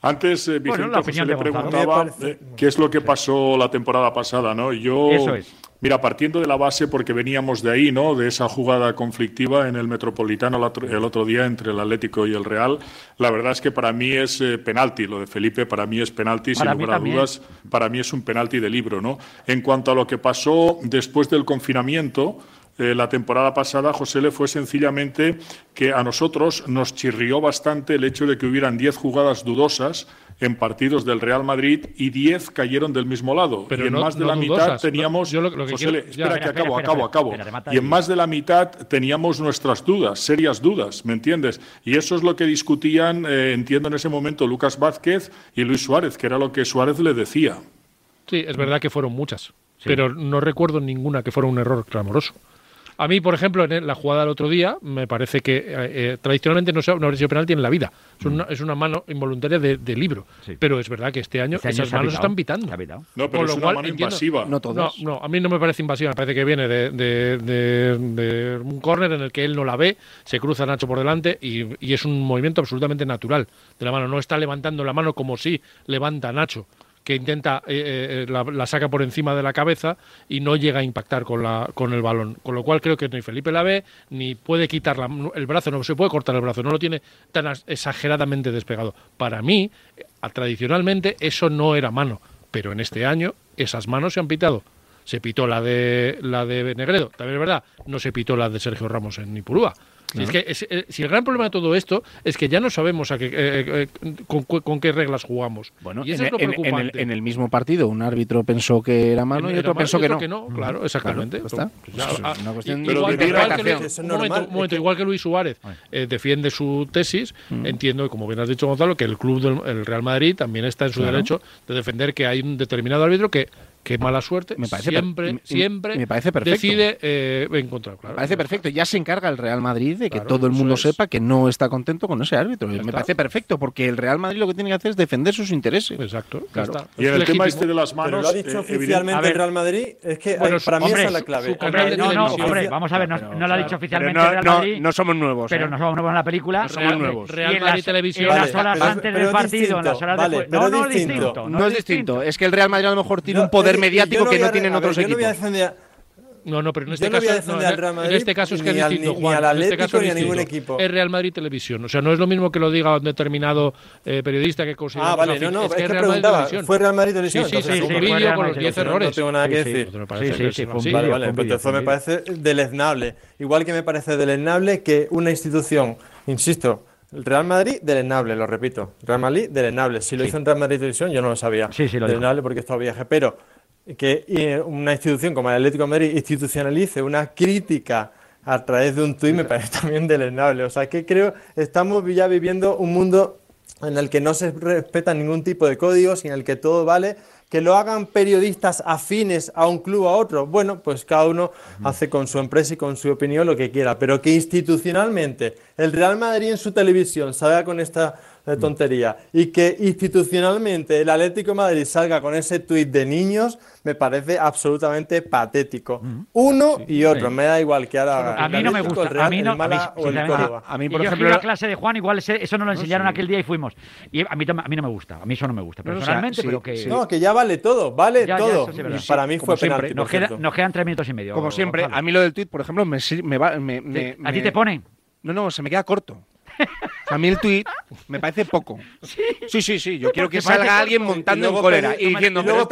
Speaker 10: Antes eh,
Speaker 4: Bueno,
Speaker 10: Vicente
Speaker 4: la
Speaker 10: José le preguntaba eh, qué es lo que pasó la temporada pasada, ¿no? Yo,
Speaker 4: Eso es.
Speaker 10: mira, partiendo de la base, porque veníamos de ahí, ¿no? De esa jugada conflictiva en el Metropolitano el otro, día entre el Atlético y el Real, la verdad es que para mí es eh, penalti, lo de Felipe para mí es penalti,
Speaker 4: Para
Speaker 10: sin lugar a
Speaker 4: también.
Speaker 10: dudas, para mí es un penalti de libro, ¿no? En cuanto a lo que pasó después del confinamiento, eh, la temporada pasada, José le fue sencillamente que a nosotros nos chirrió bastante el hecho de que hubieran 10 jugadas dudosas en partidos del Real Madrid y 10 cayeron del mismo lado.
Speaker 9: Pero
Speaker 10: y en
Speaker 9: no-
Speaker 10: más de
Speaker 9: no
Speaker 10: la
Speaker 9: dudosas.
Speaker 10: mitad teníamos.
Speaker 9: Yo lo- lo que
Speaker 10: José
Speaker 9: quiero-
Speaker 10: le-
Speaker 9: ya.
Speaker 10: espera, que
Speaker 4: espera,
Speaker 10: acabo,
Speaker 4: espera,
Speaker 10: acabo, acabo.
Speaker 4: remata
Speaker 10: y en más de la mitad teníamos nuestras dudas, serias dudas, ¿me entiendes? Y eso es lo que discutían, eh, entiendo en ese momento, Lucas Vázquez y Luis Suárez, que era lo que Suárez le decía.
Speaker 9: Sí, es verdad que fueron muchas, pero no recuerdo ninguna que fuera un error clamoroso. A mí, por ejemplo, en la jugada del otro día, me parece que eh, eh, tradicionalmente no, se, no habría sido penalti en la vida. Es, una, es una mano involuntaria de, de libro.
Speaker 4: Sí.
Speaker 9: Pero es verdad que este año
Speaker 4: Este año
Speaker 9: esas manos están pitando.
Speaker 10: No, pero
Speaker 9: Con
Speaker 10: es
Speaker 9: lo
Speaker 10: una
Speaker 9: cual
Speaker 10: mano
Speaker 9: entiendo-
Speaker 10: invasiva.
Speaker 12: No todas.
Speaker 9: No, no, a mí no me parece invasiva. Me parece que viene de, de- de- de un córner en el que él no la ve, se cruza Nacho por delante y, y es un movimiento absolutamente natural de la mano. No está levantando la mano como si levanta Nacho, que intenta, eh, eh, eh, la, la, saca por encima de la cabeza y no llega a impactar con, la, con el balón. Con lo cual creo que ni Felipe la ve, ni puede quitarla el brazo, no se puede cortar el brazo, no lo tiene tan exageradamente despegado. Para mí, tradicionalmente, eso no era mano, pero en este año esas manos se han pitado. Se pitó la de, la de Negredo, también es verdad, no se pitó la de Sergio Ramos en Nipurúa. Si, es que, eh, si el gran problema de todo esto es que ya no sabemos a qué, eh, eh, eh con, con, qué reglas jugamos. Bueno, y eso
Speaker 12: en,
Speaker 9: es lo preocupante.
Speaker 12: En, el, mismo partido, un árbitro pensó que era mano y otro pensó que
Speaker 9: no.
Speaker 12: que no.
Speaker 9: Claro, exactamente.
Speaker 12: Claro,
Speaker 9: momento, igual que Luis Suárez defiende su tesis, mm. entiendo, como bien has dicho Gonzalo, que el club del Real Madrid también está en su derecho de defender que hay un determinado árbitro que Qué mala suerte.
Speaker 12: Me parece
Speaker 9: siempre,
Speaker 12: me,
Speaker 9: siempre
Speaker 12: me parece perfecto.
Speaker 9: decide eh, encontrar. Claro,
Speaker 12: me parece perfecto. Ya se encarga el Real Madrid de que todo el mundo sepa que no está contento con ese árbitro. Me parece perfecto, porque el Real Madrid lo que tiene que hacer es defender sus intereses.
Speaker 9: Exacto.
Speaker 12: Claro.
Speaker 10: Y en el tema este de las manos.
Speaker 11: Pero lo ha dicho
Speaker 10: eh,
Speaker 11: oficialmente el Real Madrid. Es que para mí esa es la clave. No, no, hombre,
Speaker 4: vamos a ver, no, lo ha dicho oficialmente el Real Madrid.
Speaker 12: No, somos nuevos.
Speaker 4: Pero
Speaker 12: eh.
Speaker 4: no somos nuevos en la película.
Speaker 12: No somos nuevos.
Speaker 9: Real Madrid Televisión.
Speaker 4: En las horas antes del partido, en las horas después. No, no es
Speaker 11: distinto.
Speaker 12: No es distinto. Es que el Real Madrid a lo mejor tiene un poder mediático
Speaker 11: no
Speaker 12: que no tienen otros equipos.
Speaker 9: No, no, pero en este,
Speaker 11: no
Speaker 9: caso, no, en, este caso es que es distinto, Juan.
Speaker 11: Ni al
Speaker 9: en este caso
Speaker 11: ni. A ningún equipo.
Speaker 9: Es Real Madrid Televisión. O sea, no es lo mismo que lo diga un determinado eh, periodista que considera.
Speaker 11: Ah, vale, no, no,
Speaker 9: es,
Speaker 11: es que preguntaba. ¿Fue Real Madrid Televisión?
Speaker 9: Sí, sí, sí,
Speaker 11: sí
Speaker 9: un vídeo con los 10 errores.
Speaker 11: No tengo nada que decir.
Speaker 4: Sí, sí, sí.
Speaker 11: Vale, vale, pues
Speaker 4: entonces
Speaker 11: me parece deleznable. Igual que me parece deleznable que una institución, insisto, el Real Madrid delenable, lo repito. Real Madrid delenable. Si lo hizo en Real Madrid Televisión, yo no lo sabía.
Speaker 4: Sí, sí, lo
Speaker 11: Delenable porque estaba viaje. Pero que eh, una institución como el Atlético de Madrid institucionalice una crítica a través de un tuit me parece también delenable. O sea, que creo, estamos ya viviendo un mundo en el que no se respeta ningún tipo de códigos y en el que todo vale. Que lo hagan periodistas afines a un club o a otro. Bueno, pues cada uno hace con su empresa y con su opinión lo que quiera, pero que institucionalmente el Real Madrid en su televisión salga con esta de mm. tontería. Y que institucionalmente el Atlético Madrid salga con ese tuit de niños me parece absolutamente patético. Mm. Uno y otro, me da igual que ahora.
Speaker 4: A mí no me gusta. A mí, no, a mí,
Speaker 12: a, mí por
Speaker 4: y yo
Speaker 12: la
Speaker 4: clase de Juan, igual eso nos lo enseñaron aquel día y fuimos. Y a mí, a mí no me gusta, a mí eso no me gusta. Personalmente, pero, que.
Speaker 11: No, que ya vale todo, vale todo. Para mí fue penalti,
Speaker 4: nos, nos, quedan tres minutos y medio.
Speaker 12: Como siempre, a mí lo del tuit, por ejemplo, me, me, me, me
Speaker 4: ¿A ti te pone?
Speaker 12: No, no, se me queda corto. a mí el tuit me parece poco. Sí, sí, sí. Yo quiero que salga alguien montando en cólera y diciendo, pero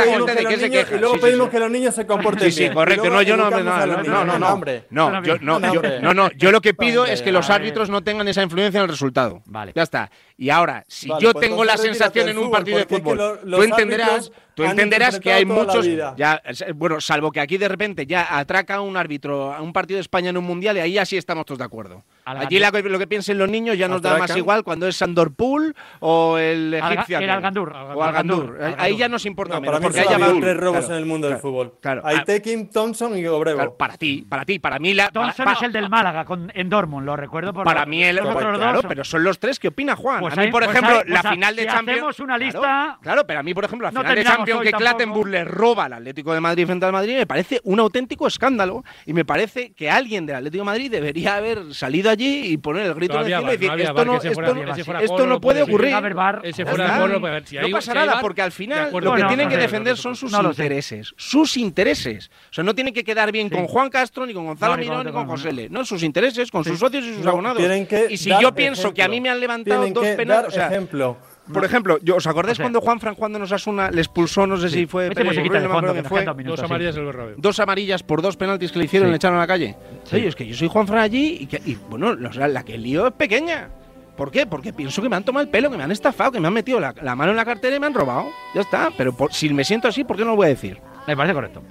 Speaker 12: se queja.
Speaker 11: Y luego pedimos que los niños se comporten
Speaker 12: Sí, sí, correcto. No, yo no… No, no, no. No, yo, no, no, no. Yo lo que pido es que los árbitros no tengan esa influencia en el resultado.
Speaker 4: Vale.
Speaker 12: Ya está. Y ahora, si yo tengo la sensación en un partido de fútbol, tú entenderás… Tú entenderás que hay muchos. Ya, bueno, salvo que aquí de repente ya atraca un árbitro a un partido de España en un mundial y ahí así estamos todos de acuerdo. Allí lo que piensen los niños ya nos da más igual cuando es Sandor Pool o el egipcio.
Speaker 4: Alga,
Speaker 12: el
Speaker 4: Algandur,
Speaker 12: o Algandur. Ahí ya nos importa
Speaker 11: no,
Speaker 12: menos.
Speaker 11: Para mí
Speaker 12: porque hay
Speaker 11: tres robos
Speaker 12: claro,
Speaker 11: en el mundo
Speaker 12: claro, del
Speaker 11: fútbol.
Speaker 12: Claro,
Speaker 11: Aitekin, ah. Thompson y Obrevo.
Speaker 12: para ti, para ti, para mí. La,
Speaker 4: Thompson
Speaker 12: para,
Speaker 4: es el del Málaga con, en Dortmund, lo recuerdo. Por
Speaker 12: para mí el
Speaker 4: otro
Speaker 12: claro,
Speaker 4: dos.
Speaker 12: pero son los tres. ¿Qué opina Juan?
Speaker 4: Pues
Speaker 12: a mí, por
Speaker 4: pues
Speaker 12: ejemplo, hay,
Speaker 4: pues
Speaker 12: la final
Speaker 4: si de
Speaker 12: Champions.
Speaker 4: Hacemos una lista.
Speaker 12: Claro, pero a mí, por ejemplo, la final de Champions que Clattenburg le roba al Atlético de Madrid frente al Madrid me parece un auténtico escándalo y me parece que alguien del Atlético de Madrid debería haber salido allí y poner el grito en encima y decir esto no esto, no puede ocurrir. no pasa nada, porque al final lo que tienen que defender son sus intereses. Sus intereses. O sea, no tienen que quedar bien con Juan Castro, ni con Gonzalo Mirón, ni con José Le. No, sus intereses, con sus socios y sus abonados. Y si yo pienso que a mí me han levantado dos penales.
Speaker 11: ejemplo.
Speaker 12: Por ejemplo, ¿os acordáis cuando Juan Fran cuando nos asuna le expulsó, no sé si fue,
Speaker 4: este
Speaker 12: Pérez,
Speaker 4: Bruno,
Speaker 12: no
Speaker 4: fondo,
Speaker 12: fue
Speaker 4: minutos,
Speaker 9: dos amarillas sí.
Speaker 12: Dos amarillas por dos penaltis que le hicieron le echaron a la calle. Oye, es que yo soy Juan Fran allí y, que, y bueno, la que lío es pequeña. ¿Por qué? Porque pienso que me han tomado el pelo, que me han estafado, que me han metido la, mano en la cartera y me han robado. Ya está, pero si me siento así, ¿por qué no lo voy a decir?
Speaker 4: Me parece correcto.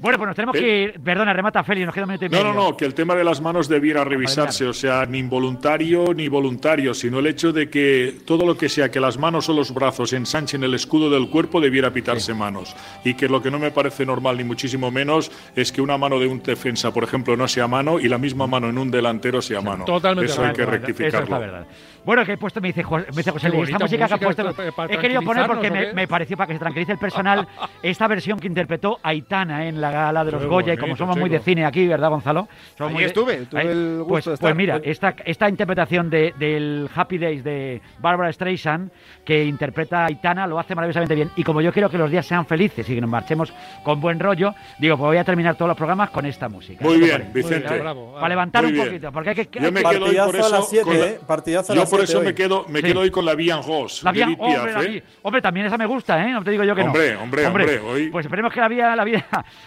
Speaker 4: Bueno, pues nos tenemos que ir. Perdona, remata Feli, nos queda un minuto y medio.
Speaker 10: No, no, no, que el tema de las manos debiera revisarse. O sea, ni involuntario ni voluntario, sino el hecho de que todo lo que sea que las manos o los brazos ensanchen el escudo del cuerpo debiera pitarse manos. Y que lo que no me parece normal, ni muchísimo menos, es que una mano de un defensa, por ejemplo, no sea mano y la misma mano en un delantero sea mano.
Speaker 9: Totalmente
Speaker 10: Eso hay que rectificarlo.
Speaker 4: Bueno, que he puesto, me dice, me dice José Luis, esta música que ha puesto.
Speaker 9: esto, para
Speaker 4: He querido poner porque me, pareció, para que se tranquilice el personal, esta versión que interpretó Aitana en la gala de los
Speaker 9: Qué
Speaker 4: Goya. Y como somos muy de cine aquí, ¿verdad, Gonzalo? Somos
Speaker 24: Allí
Speaker 4: muy de-
Speaker 24: estuve, tuve
Speaker 4: Ahí-
Speaker 24: el gusto
Speaker 4: pues,
Speaker 24: de
Speaker 4: pues
Speaker 24: estar.
Speaker 4: mira, esta, esta interpretación de- del Happy Days de Barbara Streisand, que interpreta a Aitana, lo hace maravillosamente bien. Y como yo quiero que los días sean felices y que nos marchemos con buen rollo, digo, pues voy a terminar todos los programas con esta música.
Speaker 10: Muy
Speaker 4: ¿Qué te
Speaker 10: bien? Vicente.
Speaker 9: bravo.
Speaker 4: Para levantar
Speaker 10: Muy
Speaker 4: un
Speaker 10: bien.
Speaker 4: poquito, porque hay que...
Speaker 10: Yo me
Speaker 4: que-
Speaker 10: quedo hoy por eso.
Speaker 11: las siete,
Speaker 10: con la-
Speaker 11: ¿eh? Partidazo a las
Speaker 10: por eso me quedo, me
Speaker 4: Sí.
Speaker 10: quedo hoy con la Bien Ross.
Speaker 4: La vía,
Speaker 10: Edith
Speaker 4: hombre,
Speaker 10: Piaf,
Speaker 4: la
Speaker 10: ¿eh?
Speaker 4: vía- hombre, también esa me gusta, ¿eh? No te digo yo que
Speaker 10: Hombre,
Speaker 4: no.
Speaker 10: hombre, hombre, hoy-
Speaker 4: Pues esperemos que la vida, la vida,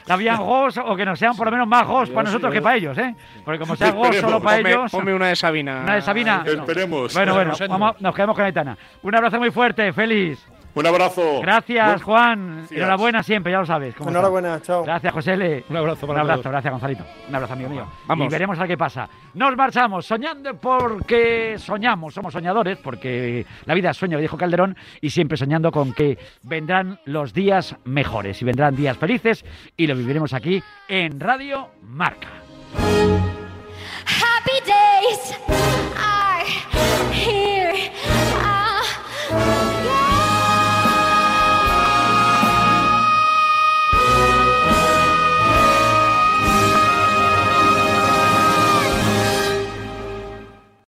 Speaker 4: habían gos o que nos sean por lo menos más gos para nosotros que para ellos, ¿eh? Porque como sea gos solo para
Speaker 12: Ponme-
Speaker 4: ellos.
Speaker 12: ponme una de Sabina.
Speaker 4: Una de Sabina.
Speaker 10: Esperemos.
Speaker 4: Bueno, bueno, vamos- nos quedamos con Aitana. Un abrazo muy fuerte, feliz.
Speaker 10: Un abrazo.
Speaker 4: Gracias,
Speaker 10: Buen-
Speaker 4: Juan.
Speaker 10: Gracias.
Speaker 4: Enhorabuena siempre, ya lo sabes. cómo está.
Speaker 11: Enhorabuena, chao.
Speaker 4: Gracias, José L.
Speaker 9: Un abrazo
Speaker 4: Un
Speaker 9: para
Speaker 4: abrazo,
Speaker 9: todos.
Speaker 4: gracias, Gonzalito. Un abrazo, amigo mío.
Speaker 12: Vamos.
Speaker 4: Y veremos a ver qué pasa. Nos marchamos soñando porque soñamos, somos soñadores, porque la vida es sueño, dijo Calderón, y siempre soñando con que vendrán los días mejores y vendrán días felices y lo viviremos aquí en Radio Marca.
Speaker 24: Happy days.